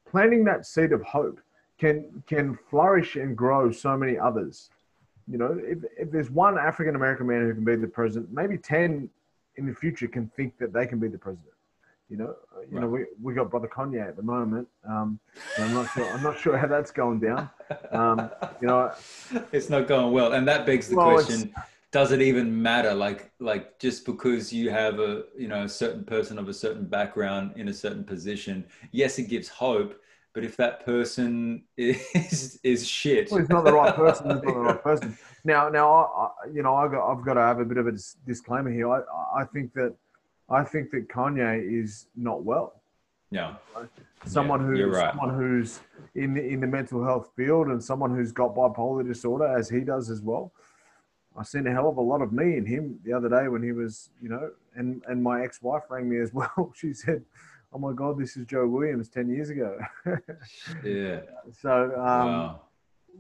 planting that seed of hope can can flourish and grow so many others. You know, if, if there's one African American man who can be the president, maybe ten in the future can think that they can be the president. You know, Uh, you know, we, we got brother Kanye at the moment. Um, I'm not sure. I'm not sure how that's going down. Um, you know, it's not going well, and that begs the Well, question: Does it even matter? Like, like just because you have a you know a certain person of a certain background in a certain position, yes, it gives hope. But if that person is is shit, well, he's not the right person. He's not the right person. Now, now, I, you know, I got, I've got to have a bit of a dis- disclaimer here. I, I think that, I think that Kanye is not well. yeah, Someone Yeah, who's right. someone who's in the, in the mental health field and someone who's got bipolar disorder, as he does as well. I seen a hell of a lot of me in him the other day when he was, you know, and and my ex-wife rang me as well. She said, "Oh my God, this is Joe Williams ten years ago." yeah, so um, wow.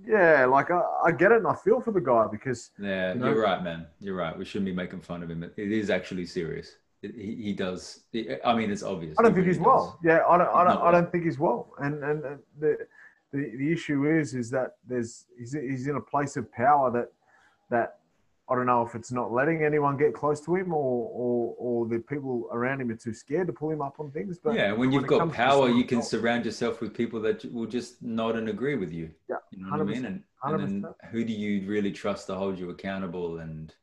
Yeah, like I, I get it and I feel for the guy because Yeah, You know? you're right, man. You're right. We shouldn't be making fun of him. It is actually serious. It, he, he does. I mean, it's obvious. I don't He think really he's well. Yeah, I don't. I don't. I don't think he's well. And and the the the issue is is that there's he's he's in a place of power that that I don't know if it's not letting anyone get close to him or or or the people around him are too scared to pull him up on things. But yeah, when you've got power, you can surround yourself with people that will just nod and agree with you. Yeah, You know what I mean? 100%, And, and then 100%. who do you really trust to hold you accountable? And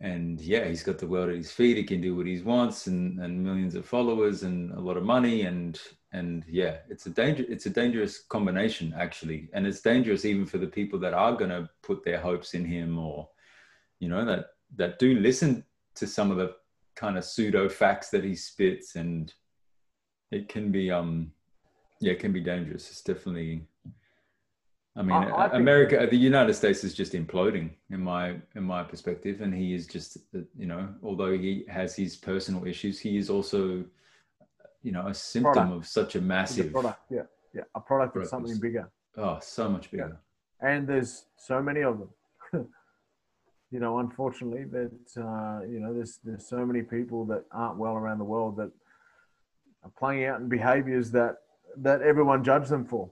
and yeah, he's got the world at his feet. He can do what he wants, and and millions of followers and a lot of money. And and yeah, it's a danger. It's a dangerous combination actually, and it's dangerous even for the people that are going to put their hopes in him, or you know that that do listen to some of the kind of pseudo facts that he spits, and it can be um yeah, it can be dangerous. It's definitely. I mean, I, I America, the United States is just imploding in my in my perspective, and he is just you know, although he has his personal issues, he is also, you know, a symptom product. of such a massive a product. Yeah, yeah, a product of something bigger. Oh, so much bigger. Yeah. And there's so many of them. You know, unfortunately, that uh, you know, there's there's so many people that aren't well around the world that are playing out in behaviors that that everyone judged them for.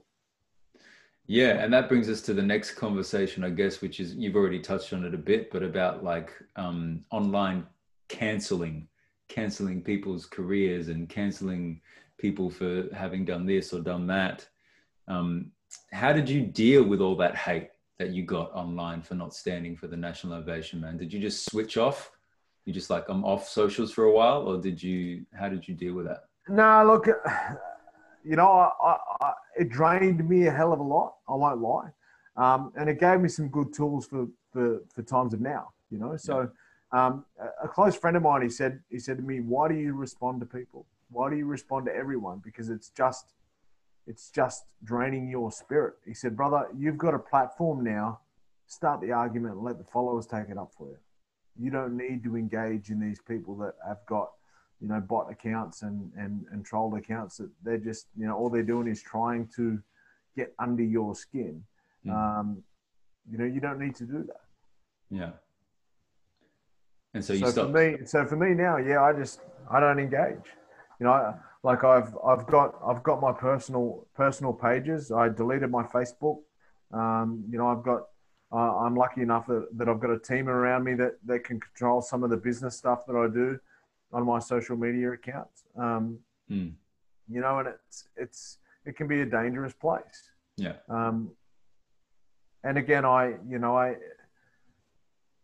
Yeah, and that brings us to the next conversation, I guess, which is you've already touched on it a bit, but about like um, online canceling, canceling people's careers and canceling people for having done this or done that. Um, how did you deal with all that hate that you got online for not standing for the national ovation, man? Did you just switch off? You just like I'm off socials for a while, or did you? How did you deal with that? No, look you know, I, I, I, it drained me a hell of a lot. I won't lie, um, and it gave me some good tools for for, for times of now. You know, so um, a close friend of mine, he said, he said to me, "Why do you respond to people? Why do you respond to everyone? Because it's just, it's just draining your spirit." He said, "Brother, you've got a platform now. Start the argument and let the followers take it up for you. You don't need to engage in these people that have got." you know, bot accounts and, and, and trolled accounts that they're just, you know, all they're doing is trying to get under your skin. Mm. Um, you know, you don't need to do that. Yeah. And so you so stopped. for me, so for me now, yeah, I just, I don't engage, you know, like I've, I've got, I've got my personal, personal pages. I deleted my Facebook. Um, you know, I've got, uh, I'm lucky enough that, that I've got a team around me that, that can control some of the business stuff that I do on my social media accounts. Um, mm. You know, and it's it's it can be a dangerous place. Yeah. Um, and again, I you know I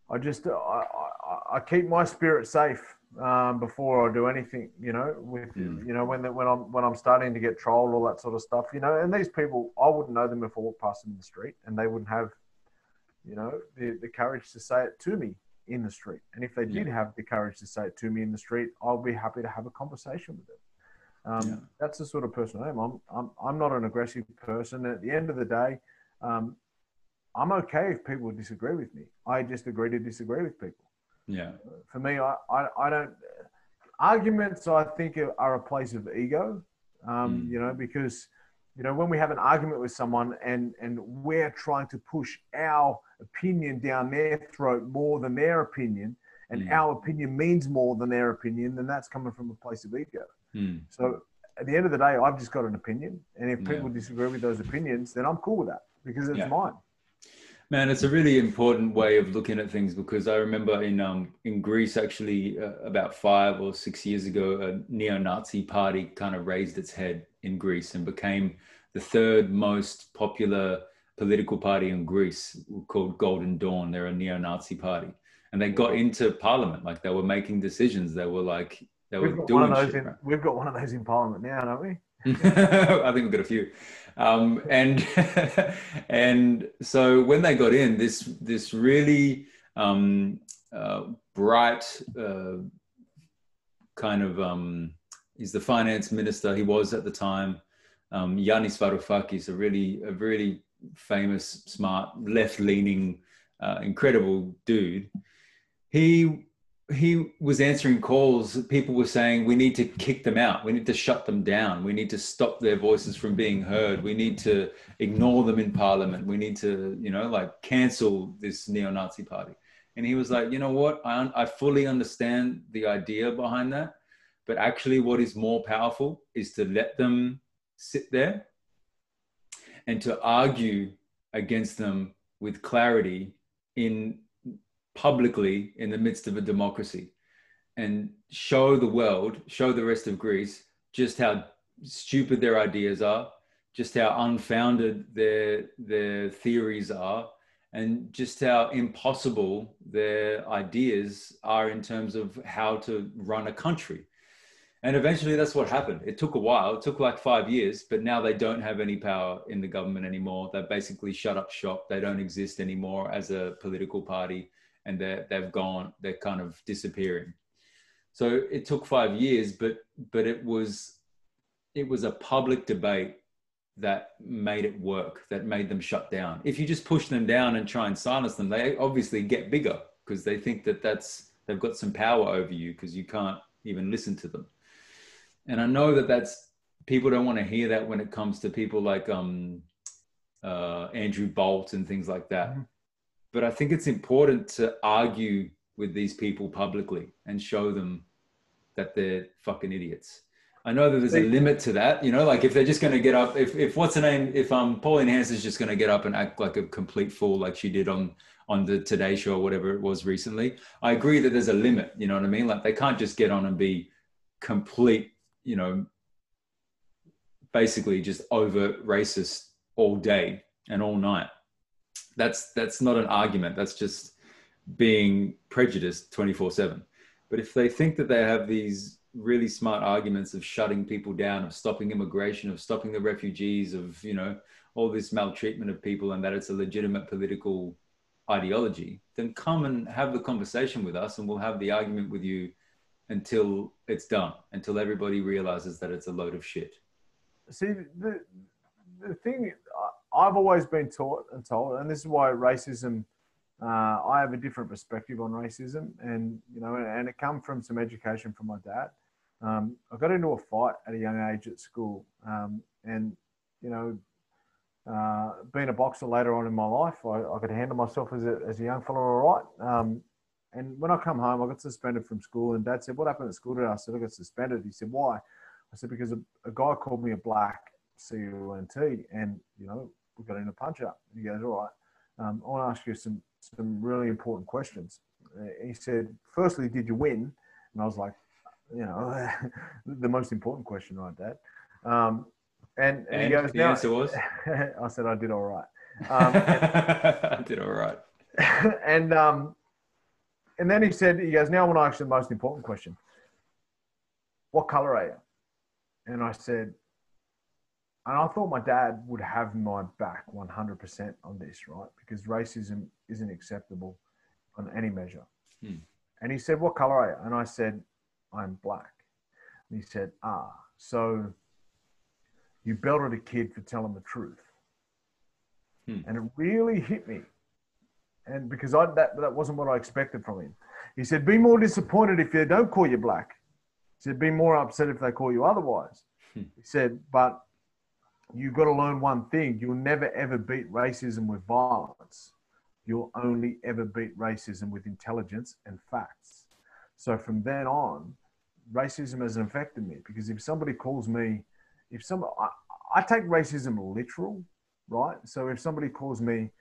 I just I, I, I keep my spirit safe um, before I do anything. You know, with mm. you know when the, when I'm when I'm starting to get trolled, all that sort of stuff. You know, and these people, I wouldn't know them if I walked past them in the street, and they wouldn't have, you know, the, the courage to say it to me in the street. And if they did yeah. have the courage to say it to me in the street, I'll be happy to have a conversation with them. Um, yeah. That's the sort of person I am. I'm, I'm, I'm not an aggressive person. At the end of the day, um, I'm okay if people disagree with me. I just agree to disagree with people. Yeah. For me, I, I, I don't. Arguments, I think, are a place of ego. Um, mm. You know, because you know when we have an argument with someone and and we're trying to push our opinion down their throat more than their opinion, and mm. our opinion means more than their opinion, then that's coming from a place of ego. Mm. So at the end of the day, I've just got an opinion, and if people yeah. disagree with those opinions, then I'm cool with that because it's yeah. mine. Man, it's a really important way of looking at things because I remember in um, in Greece actually uh, about five or six years ago, a neo-Nazi party kind of raised its head in Greece and became the third most popular political party in Greece called Golden Dawn. They're a neo-Nazi party, and they got into parliament. Like they were making decisions. They were like they we've were doing shit. In, right? We've got one of those in parliament now, don't we? I think we've got a few. Um, and and so when they got in, this this really um, uh, bright uh, kind of um, he's the finance minister. He was at the time. Um, Yanis Varoufakis, a really a really famous, smart, left-leaning, uh, incredible dude. He he was answering calls. People were saying we need to kick them out. We need to shut them down. We need to stop their voices from being heard. We need to ignore them in parliament. We need to, you know, like cancel this neo-Nazi party. And he was like, you know what? I, I fully understand the idea behind that. But actually, what is more powerful is to let them sit there and to argue against them with clarity in publicly in the midst of a democracy and show the world, show the rest of Greece just how stupid their ideas are, just how unfounded their their theories are, and just how impossible their ideas are in terms of how to run a country. And eventually that's what happened. It took a while, it took like five years, but now they don't have any power in the government anymore. They basically shut up shop. They don't exist anymore as a political party and they've gone, they're kind of disappearing. So it took five years, but but it was it was a public debate that made it work, that made them shut down. If you just push them down and try and silence them, they obviously get bigger because they think that that's they've got some power over you because you can't even listen to them. And I know that that's people don't want to hear that when it comes to people like um, uh, Andrew Bolt and things like that. Mm-hmm. But I think it's important to argue with these people publicly and show them that they're fucking idiots. I know that there's a limit to that, you know, like if they're just going to get up, if, if what's her name, if um Pauline Hanson's just going to get up and act like a complete fool, like she did on on the Today Show or whatever it was recently, I agree that there's a limit. You know what I mean? Like they can't just get on and be complete, you know, basically just over racist all day and all night. That's that's not an argument. That's just being prejudiced 24 7. But if they think that they have these really smart arguments of shutting people down, of stopping immigration, of stopping the refugees, of, you know, all this maltreatment of people and that it's a legitimate political ideology, then come and have the conversation with us and we'll have the argument with you until it's done, until everybody realizes that it's a load of shit. See, the, the thing I've always been taught and told, and this is why racism – uh, I have a different perspective on racism, and you know, and it come from some education from my dad. Um, I got into a fight at a young age at school, um, and you know, uh, being a boxer later on in my life, I, I could handle myself as a, as a young fellow all right. Um, and when I come home, I got suspended from school, and Dad said, "What happened at school today?" I said, "I got suspended." He said, "Why?" I said, "Because a, a guy called me a black C U N T, and you know, we got in a punch up." And he goes, "All right." Um, I want to ask you some some really important questions. Uh, he said, firstly, did you win? And I was like, you know, the most important question, right, Dad? Um, and, and, and, he goes, the answer was? I said, I did all right. Um, I did all right. and, um, and then he said, he goes, now I want to ask you the most important question. What color are you? And I said, and I thought my dad would have my back 100% on this, right? Because racism isn't acceptable on any measure. Hmm. And he said, What color are you? And I said, I'm black. And he said, Ah, so you belted a kid for telling the truth. Hmm. And it really hit me. And because I, that, that wasn't what I expected from him. He said, Be more disappointed if they don't call you black. He said, Be more upset if they call you otherwise. Hmm. He said, But you've got to learn one thing. You'll never ever beat racism with violence. You'll only ever beat racism with intelligence and facts. So from then on racism has affected me because if somebody calls me if some I, I take racism literal right? So if somebody calls me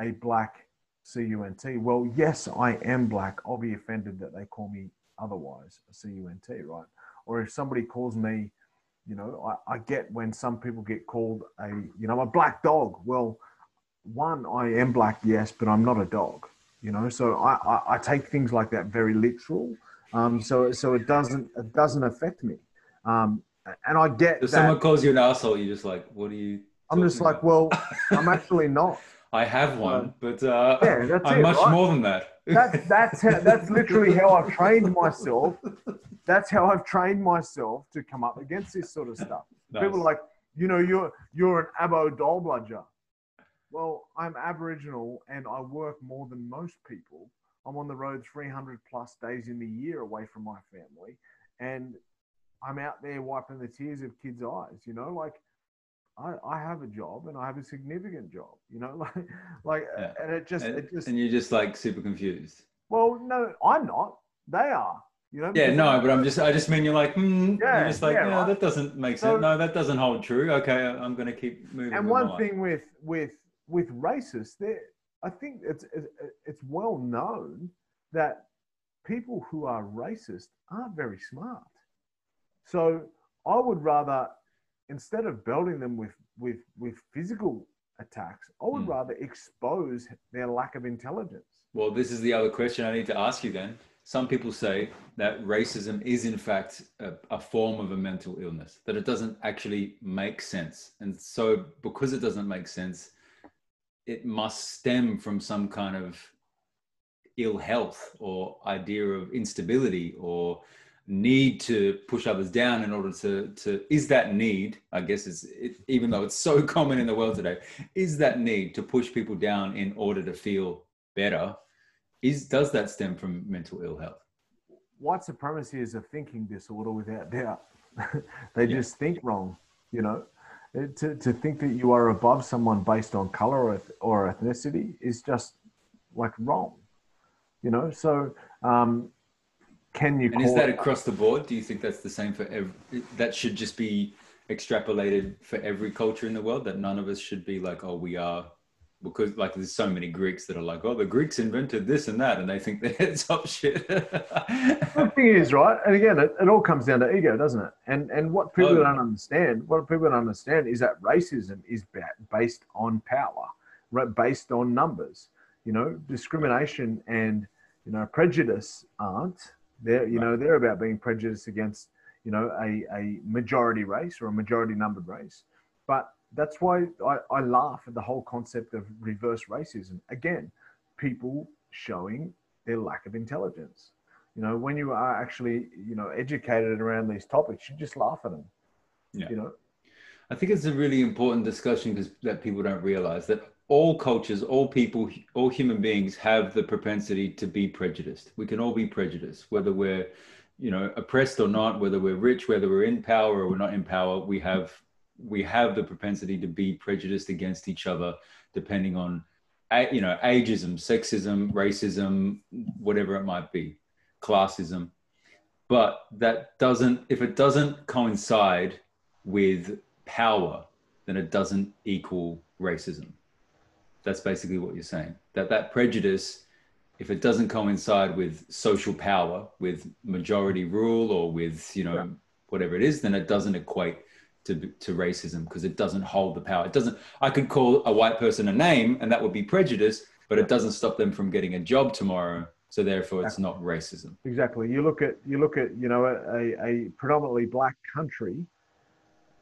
a black c-u-n-t well yes i am black. I'll be offended that they call me otherwise a c-u-n-t right? Or if somebody calls me you know, I, I get when some people get called a, you know, a black dog. Well, one, I am black, yes, but I'm not a dog. You know, so I, I, I take things like that very literal. Um, so so it doesn't it doesn't affect me. Um, and I get. If that, someone calls you an asshole, you're just like, what are you? I'm just like, well, I'm actually not. I have one, but uh, yeah, I'm it, much right? more than that. That's that's how, that's literally how I've trained myself that's how I've trained myself to come up against this sort of stuff. Nice. People are like, you know, you're you're an abo doll bludger. Well, I'm Aboriginal and I work more than most people. I'm on the road 300 plus days in the year away from my family, and I'm out there wiping the tears of kids' eyes. You know, like I, I have a job and I have a significant job. You know, like like, yeah. and it just and, it just and you're just like super confused. Well, no, I'm not. They are. You know? Yeah, no, but I'm just, I just mean you're like, mm, yeah, you're just like, yeah, no, right. that doesn't make so, sense. No, that doesn't hold true. Okay, I'm going to keep moving. And one thing with with with racists, there, I think it's it's well known that people who are racist aren't very smart. So I would rather, instead of belting them with with with physical attacks, I would mm. rather expose their lack of intelligence. Well, this is the other question I need to ask you then some people say that racism is in fact a, a, form of a mental illness that it doesn't actually make sense and so because it doesn't make sense it must stem from some kind of ill health or idea of instability or need to push others down in order to to is that need i guess is it, even though it's so common in the world today is that need to push people down in order to feel better is does that stem from mental ill health? White supremacy is a thinking disorder without doubt. They yeah. just think wrong you know? To, to think that you are above someone based on color or, or ethnicity is just like wrong you know? So um, can you and is that across the board? Do you think that's the same for every that should just be extrapolated for every culture in the world that none of us should be like oh we are because like there's so many greeks that are like oh the greeks invented this and that and they think they're top shit. The thing is right and again it, it all comes down to ego doesn't it? And and what people oh. don't understand what people don't understand is that racism is based on power right based on numbers. You know discrimination and you know prejudice aren't they're, you right. know, they're about being prejudiced against, you know, a, a majority race or a majority numbered race. But that's why I, I laugh at the whole concept of reverse racism. Again, people showing their lack of intelligence. You know, when you are actually, you know, educated around these topics, you just laugh at them. Yeah. You know, I think it's a really important discussion because that people don't realize that all cultures, all people, all human beings have the propensity to be prejudiced. We can all be prejudiced, whether we're, you know, oppressed or not, whether we're rich, whether we're in power or we're not in power. We have we have the propensity to be prejudiced against each other, depending on, you know, ageism, sexism, racism, whatever it might be, classism. But that doesn't, if it doesn't coincide with power, then it doesn't equal racism that's basically what you're saying. That that prejudice, if it doesn't coincide with social power, with majority rule, or with you know yeah. whatever it is, then it doesn't equate to to racism because it doesn't hold the power. It doesn't. I could call a white person a name, and that would be prejudice, but it doesn't stop them from getting a job tomorrow. So therefore, it's not racism. Exactly. You look at you look at you know a, a predominantly black country,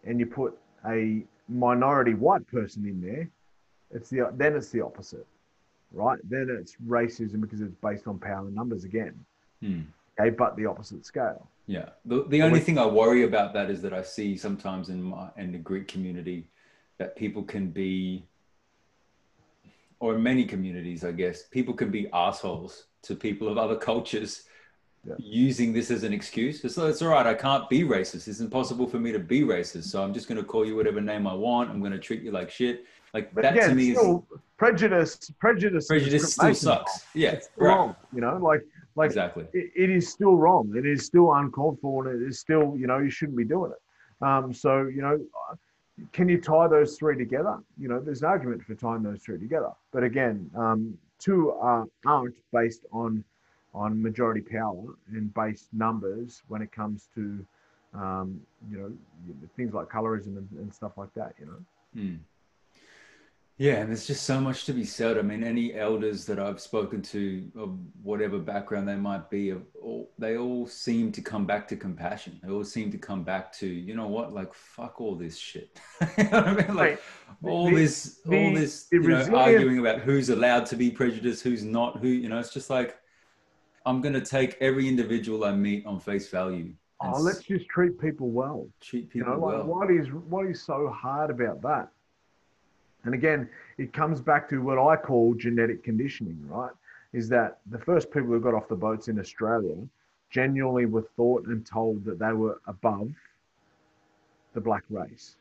and you put a minority white person in there, it's the then it's the opposite, right? Then it's racism because it's based on power and numbers again. Hmm. Okay, but the opposite scale. Yeah. The, the only thing I worry about that is that I see sometimes in my in the Greek community that people can be or in many communities, I guess, people can be assholes to people of other cultures yeah. using this as an excuse. It's, it's all right. I can't be racist. It's impossible for me to be racist. So I'm just going to call you whatever name I want. I'm going to treat you like shit. Like but that again, to me still, is prejudice. Prejudice. Prejudice still sucks. Yeah, it's wrong. You know, like like exactly. It, it is still wrong. It is still uncalled for, and it is still you know you shouldn't be doing it. Um, so you know, can you tie those three together? You know, there's an argument for tying those three together. But again, um, two are, aren't based on on majority power and based numbers when it comes to um, you know things like colorism and, and, stuff like that. You know. Mm. Yeah, and there's just so much to be said. I mean, any elders that I've spoken to, of whatever background they might be, all, they all seem to come back to compassion. They all seem to come back to, you know what, like fuck all this shit. you know what I mean? Like all the, this, the, all this, you know, arguing about who's allowed to be prejudiced, who's not, who, you know, it's just like I'm going to take every individual I meet on face value. Oh, let's just treat people well. Treat people you know, well. What is what is so hard about that? And again, it comes back to what I call genetic conditioning, right? Is that the first people who got off the boats in Australia genuinely were thought and told that they were above the black race.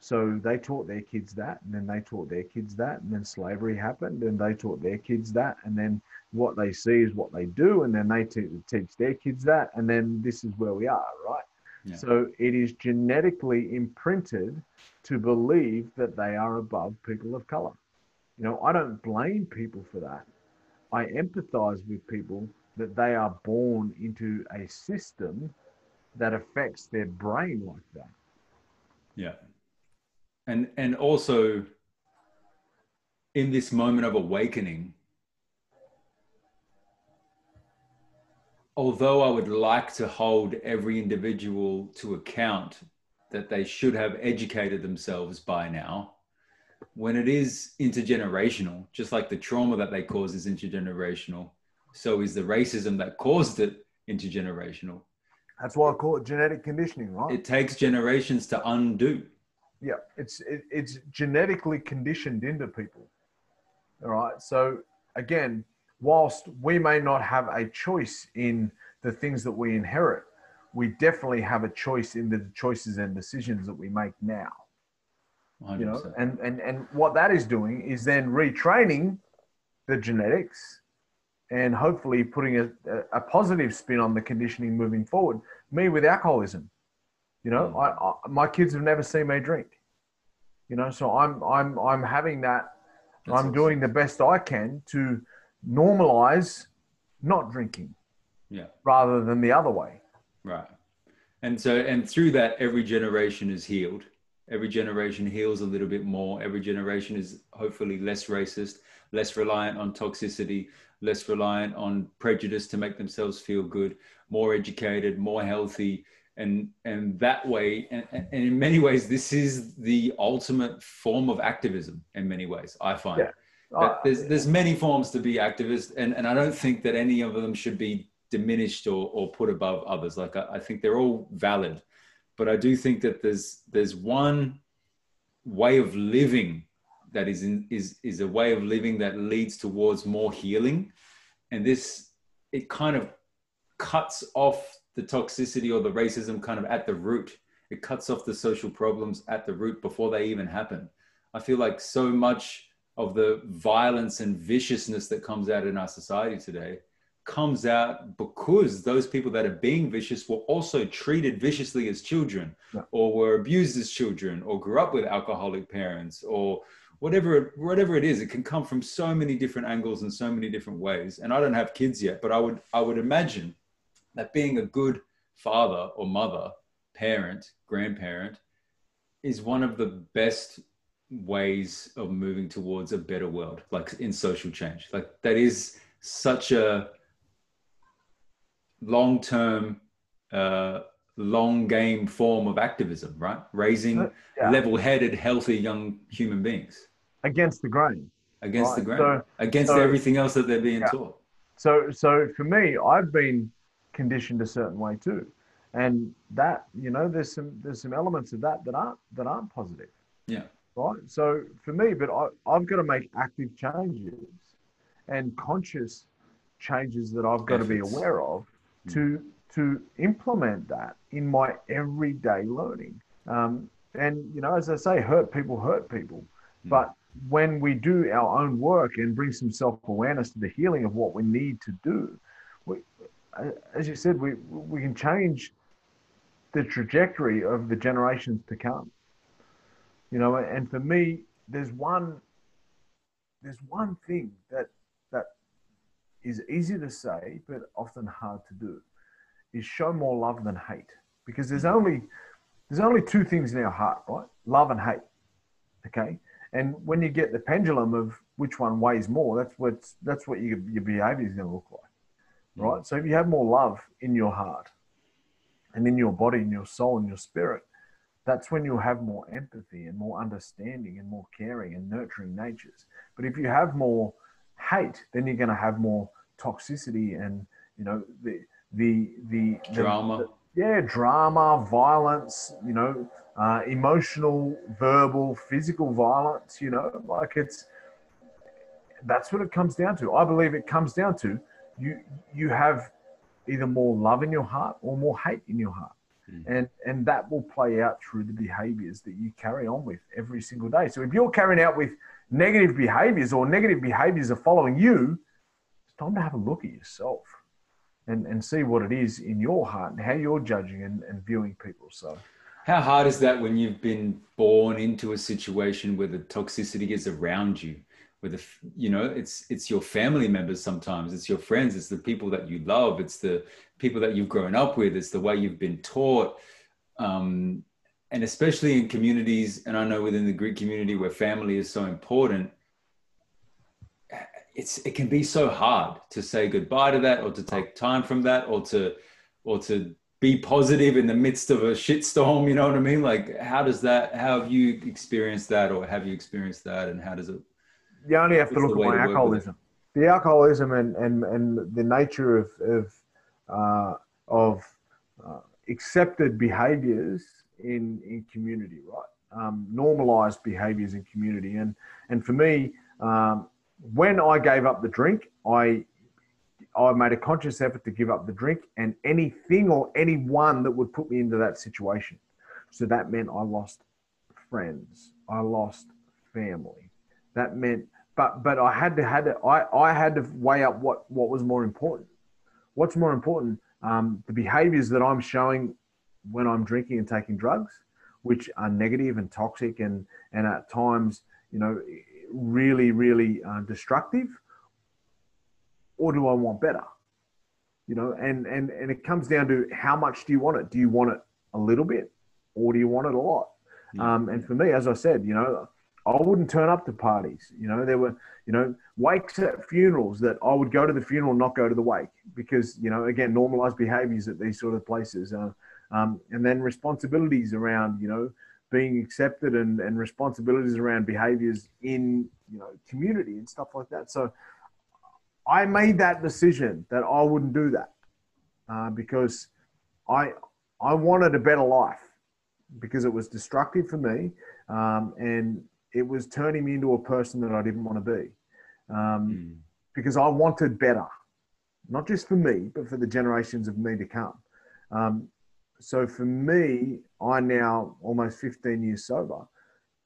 So they taught their kids that, and then they taught their kids that, and then slavery happened, and they taught their kids that, and then what they see is what they do, and then they teach their kids that, and then this is where we are, right? So it is genetically imprinted to believe that they are above people of color. You know, I don't blame people for that. I empathize with people that they are born into a system that affects their brain like that. Yeah. And and also in this moment of awakening, although I would like to hold every individual to account that they should have educated themselves by now, when it is intergenerational, just like the trauma that they cause is intergenerational, so is the racism that caused it intergenerational. That's why I call it genetic conditioning, right? It takes generations to undo. Yeah, it's it, it's genetically conditioned into people. All right. So again, whilst we may not have a choice in the things that we inherit, we definitely have a choice in the choices and decisions that we make now. 100%. You know, and and and what that is doing is then retraining the genetics and hopefully putting a, a positive spin on the conditioning moving forward. Me with alcoholism, you know, Mm. I, I my kids have never seen me drink. You know, so I'm I'm I'm having that. That's I'm awesome. doing the best I can to normalize not drinking Yeah. rather than the other way. Right. And so, and through that, every generation is healed. Every generation heals a little bit more. Every generation is hopefully less racist, less reliant on toxicity, less reliant on prejudice to make themselves feel good, more educated, more healthy. And, and that way, and, and in many ways, this is the ultimate form of activism in many ways, I find. Yeah. But Uh, there's there's many forms to be activist, and, and I don't think that any of them should be diminished or, or put above others. Like I, I think they're all valid, but I do think that there's there's one way of living that is in, is is a way of living that leads towards more healing, and this it kind of cuts off the toxicity or the racism kind of at the root. It cuts off the social problems at the root before they even happen. I feel like so much of the violence and viciousness that comes out in our society today comes out because those people that are being vicious were also treated viciously as children Yeah. or were abused as children or grew up with alcoholic parents or whatever whatever it is it can come from so many different angles and so many different ways and i don't have kids yet but i would i would imagine that being a good father or mother parent grandparent is one of the best ways of moving towards a better world like in social change. Like that is such a long term uh long game form of activism right? Raising Uh, Yeah. level headed healthy young human beings. Against the grain. against the grain. So- against so- everything else that they're being Yeah. taught. So, so for me, I've been conditioned a certain way too, and that you know, there's some there's some elements of that that aren't that aren't positive, yeah right? So for me, but I, I've got to make active changes and conscious changes that I've got to be aware of to to implement that in my everyday learning. Um, and you know, as I say, hurt people hurt people, Mm. but when we do our own work and bring some self-awareness to the healing of what we need to do, we, uh, as you said, we we can change the trajectory of the generations to come. You know, and for me, there's one there's one thing that that is easy to say but often hard to do is show more love than hate. Because there's only there's only two things in our heart right? Love and hate okay? And when you get the pendulum of which one weighs more that's what that's what your, your behavior is going to look like mm. right? So if you have more love in your heart and in your body in your soul and your spirit that's when you'll have more empathy and more understanding and more caring and nurturing natures but if you have more hate then you're going to have more toxicity and you know the the the, the drama yeah, drama, violence, you know, uh, emotional, verbal, physical violence, you know, like it's that's what it comes down to. I believe it comes down to you you have either more love in your heart or more hate in your heart. Mm. And and that will play out through the behaviors that you carry on with every single day. So if you're carrying out with negative behaviors or negative behaviors are following you, it's time to have a look at yourself and, and see what it is in your heart and how you're judging and, and viewing people. So, How hard is that when you've been born into a situation where the toxicity is around you, where the you know it's it's your family members sometimes, it's your friends, it's the people that you love, it's the people that you've grown up with, it's the way you've been taught, um, and especially in communities, and I know within the Greek community where family is so important. It's it can be so hard to say goodbye to that, or to take time from that, or to or to be positive in the midst of a shitstorm you know what i mean like how does that how have you experienced that or have you experienced that and how does it you only have to look at my to work with alcoholism. The alcoholism and, and, and the nature of, of, uh, of uh, accepted behaviors in, in community, right? Um, normalized behaviors in community. And, and for me, um, when I gave up the drink, I, I made a conscious effort to give up the drink and anything or anyone that would put me into that situation. So that meant I lost friends, I lost family. That meant, but but I had to had to I, I had to weigh up what what was more important. What's more important? Um, the behaviors that I'm showing when I'm drinking and taking drugs, which are negative and toxic and and at times you know really really uh, destructive, or do I want better? You know, and and and it comes down to how much do you want it? Do you want it a little bit, or do you want it a lot? Yeah. Um, and for me, as I said, you know, I wouldn't turn up to parties. You know, there were, you know, wakes at funerals that I would go to the funeral, not go to the wake because, you know, again, normalized behaviors at these sort of places. Uh, um, and then responsibilities around, you know, being accepted and, and responsibilities around behaviors in, you know, community and stuff like that. So I made that decision that I wouldn't do that uh, because I, I wanted a better life because it was destructive for me um, and it was turning me into a person that I didn't want to be um, mm. because I wanted better, not just for me, but for the generations of me to come. Um, so for me, I now almost 15 years sober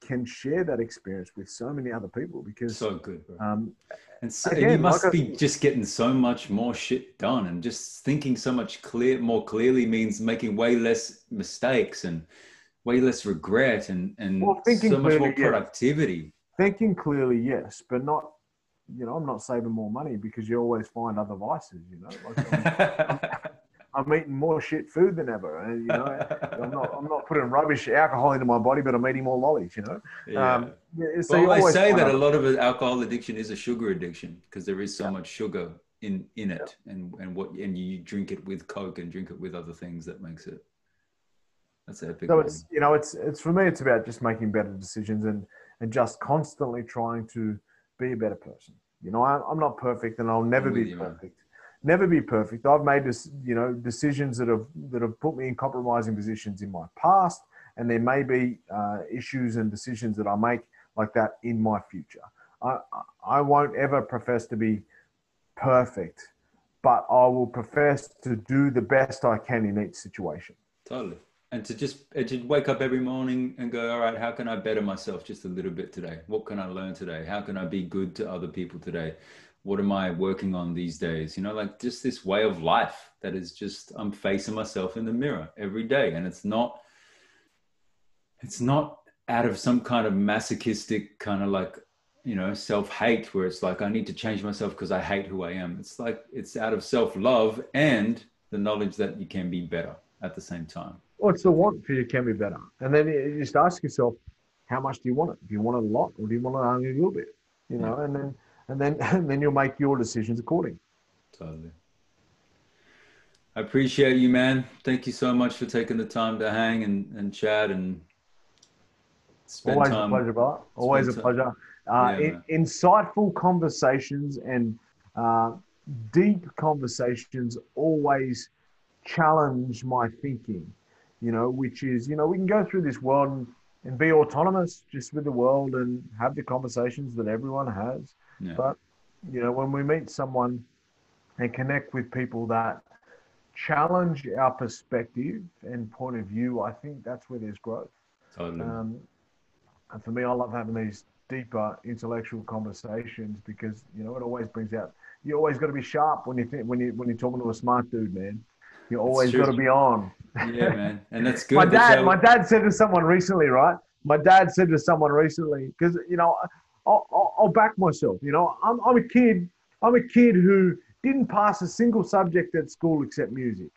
can share that experience with so many other people because so good. Um, and, so, again, and you must like be I, just getting so much more shit done, and just thinking so much clear, more clearly means making way less mistakes and way less regret and and well, so much more productivity. Thinking clearly, yes, but not. You know, I'm not saving more money because you always find other vices. You know, like I'm, eating more shit food than ever. And, you know, I'm not I'm not putting rubbish alcohol into my body, but I'm eating more lollies. You know. Yeah. Um, so well, I say that a lot of alcohol addiction is a sugar addiction because there is so yeah. much sugar in in it, and and what and you drink it with Coke and drink it with other things that makes it that's epic. So it's you know it's it's for me it's about just making better decisions and and just constantly trying to be a better person. You know I, am not perfect and I'll never be you, perfect. Man. Never be perfect. I've made this you know decisions that have that have put me in compromising positions in my past, and there may be uh, issues and decisions that I make like that in my future. I I won't ever profess to be perfect, but I will profess to do the best I can in each situation. Totally and to just to wake up every morning and go all right how can i better myself just a little bit today? What can i learn today? How can i be good to other people today? What am i working on these days? You know like just this way of life that is just i'm facing myself in the mirror every day. And it's not it's not out of some kind of masochistic kind of like you know self-hate where it's like i need to change myself because i hate who i am. It's like it's out of self-love and the knowledge that you can be better at the same time what's the want for you can be better. And then you just ask yourself, how much do you want it? Do you want it a lot or do you want it only a little bit? You know, and then and then and then you'll make your decisions according. Totally. I appreciate you, man. Thank you so much for taking the time to hang and, and chat and spend Always time. a pleasure, brother. Always a pleasure. Uh, yeah, in, insightful conversations and uh, deep conversations always challenge my thinking you know, which is, you know, we can go through this world and, be autonomous just with the world and have the conversations that everyone has. Yeah. But, you know, when we meet someone and connect with people that challenge our perspective and point of view, I think that's where there's growth. Totally. Um, and for me, I love having these deeper intellectual conversations because you know it always brings out. You always got to be sharp when you think when you when you're talking to a smart dude, man. You always got to be on. Yeah, man, and that's good. my dad, my dad said to someone recently, right? My dad said to someone recently, because you know, I'll, I'll, I'll, back myself. You know, I'm, I'm a kid. I'm a kid who didn't pass a single subject at school except music.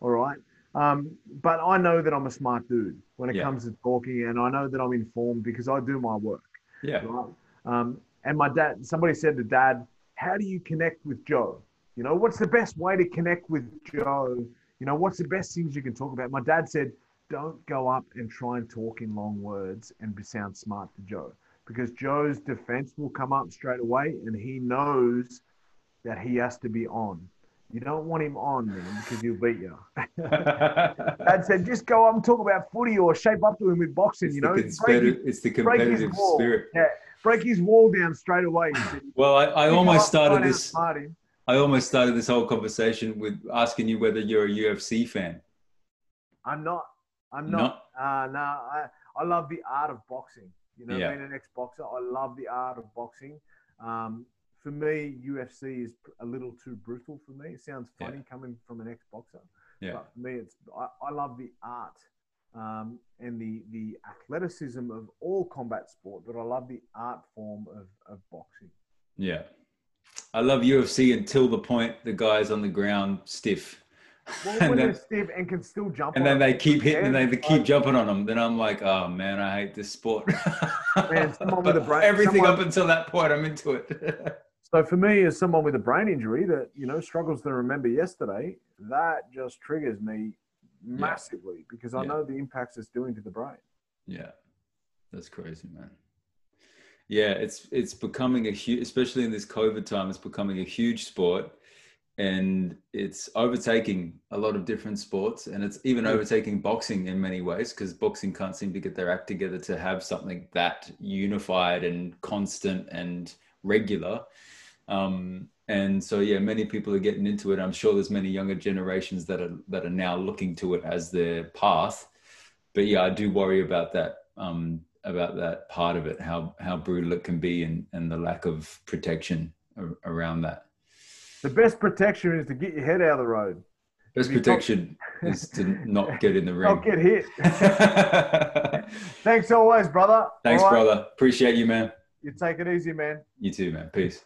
All right. Um, but I know that I'm a smart dude when it yeah. comes to talking, and I know that I'm informed because I do my work. Yeah. Right? Um, and my dad, somebody said to dad, "How do you connect with Joe?" You know, what's the best way to connect with Joe? You know, what's the best things you can talk about? My dad said, don't go up and try and talk in long words and sound smart to Joe because Joe's defense will come up straight away and he knows that he has to be on. You don't want him on, man, because he'll beat you. Dad said, just go up and talk about footy or shape up to him with boxing, It's you know. competitive, it's the break competitive spirit. Yeah, break his wall down straight away. Well, I, I almost started this. outsmart him." I almost started this whole conversation with asking you whether you're a UFC fan. I'm not. I'm No? not. Uh, no, I, I love the art of boxing. You know, Yeah. being an ex-boxer, I love the art of boxing. Um, for me, UFC is a little too brutal for me. It sounds Yeah. funny coming from an ex-boxer, Yeah. but for me, it's I, I love the art um, and the the athleticism of all combat sport, but I love the art form of, of boxing. Yeah. I love UFC until the point the guy's on the ground stiff. Well, and when then, stiff and can still jump, and then they keep hitting and they, they keep jumping on them. Then I'm like, oh man, I hate this sport. Man, someone with a But brain- everything someone- up until that point, I'm into it. So for me, as someone with a brain injury that you know struggles to remember yesterday, that just triggers me massively because I Yeah. know the impacts it's doing to the brain. Yeah, that's crazy, man. Yeah, it's it's becoming a huge, especially in this COVID time, it's becoming a huge sport, and it's overtaking a lot of different sports, and it's even Mm. overtaking boxing in many ways because boxing can't seem to get their act together to have something that unified and constant and regular. Um, and so, yeah, many people are getting into it. I'm sure there's many younger generations that are that are now looking to it as their path but yeah, I do worry about that um, about that part of it, how how brutal it can be, and and the lack of protection ar- around that. The best protection is to get your head out of the road, Best If you talk- protection is to not get in the ring. not get hit. Thanks always, brother. Thanks, All right? brother. Appreciate you, man. You take it easy, man. You too, man. Peace.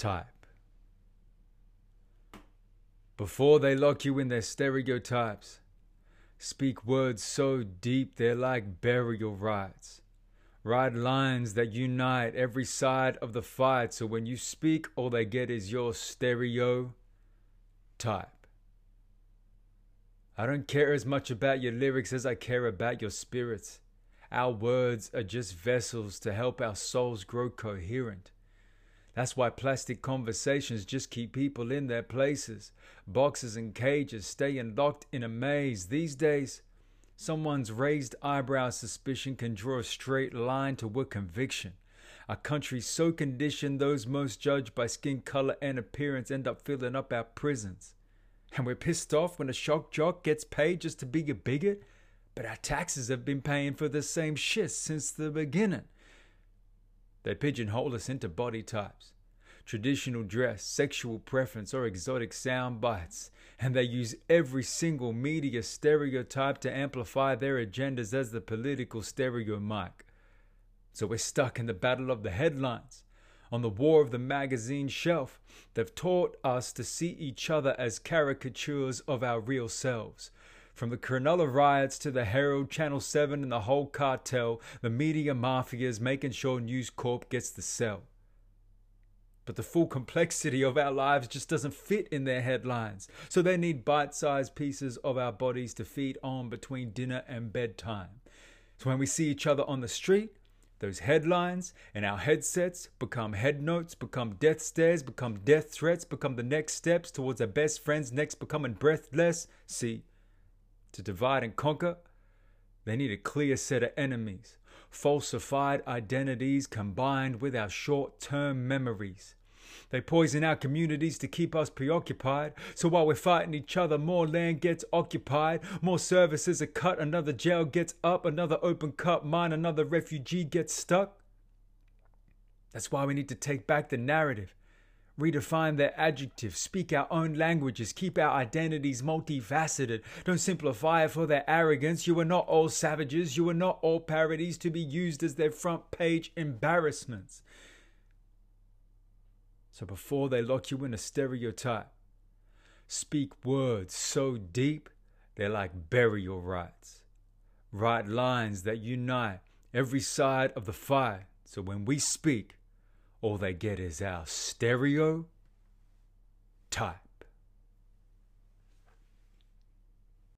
Stereotype. Before they lock you in their stereotypes, speak words so deep they're like burial rites. Write lines that unite every side of the fight, so when you speak, all they get is your stereotype. I don't care as much about your lyrics as I care about your spirits. Our words are just vessels to help our souls grow coherent. That's why plastic conversations just keep people in their places. Boxes and cages staying locked in a maze. These days, someone's raised eyebrow suspicion can draw a straight line to a conviction. A country so conditioned, those most judged by skin color and appearance end up filling up our prisons. And we're pissed off when a shock jock gets paid just to be a bigot, but our taxes have been paying for the same shit since the beginning. They pigeonhole us into body types, traditional dress, sexual preference, or exotic sound bites, and they use every single media stereotype to amplify their agendas as the political stereo mic. So we're stuck in the battle of the headlines, on the war of the magazine shelf. They've taught us to see each other as caricatures of our real selves. From the Cronulla riots to the Herald, Channel 7, and the whole cartel, the media mafia is making sure News Corp gets the sell. But the full complexity of our lives just doesn't fit in their headlines. So they need bite sized pieces of our bodies to feed on between dinner and bedtime. So when we see each other on the street, those headlines and our headsets become head notes, become death stares, become death threats, become the next steps towards our best friends next becoming breathless. See, to divide and conquer, they need a clear set of enemies, falsified identities combined with our short term memories. They poison our communities to keep us preoccupied. So while we're fighting each other, more land gets occupied, more services are cut, another jail gets up, another open cut mine, another refugee gets stuck. That's why we need to take back the narrative, redefine their adjectives, speak our own languages, keep our identities multifaceted. Don't simplify for their arrogance. You are not all savages, you are not all parodies to be used as their front page embarrassments. So before they lock you in a stereotype, speak words so deep they're like burial rites. Write lines that unite every side of the fight. So when we speak, all they get is our stereo type.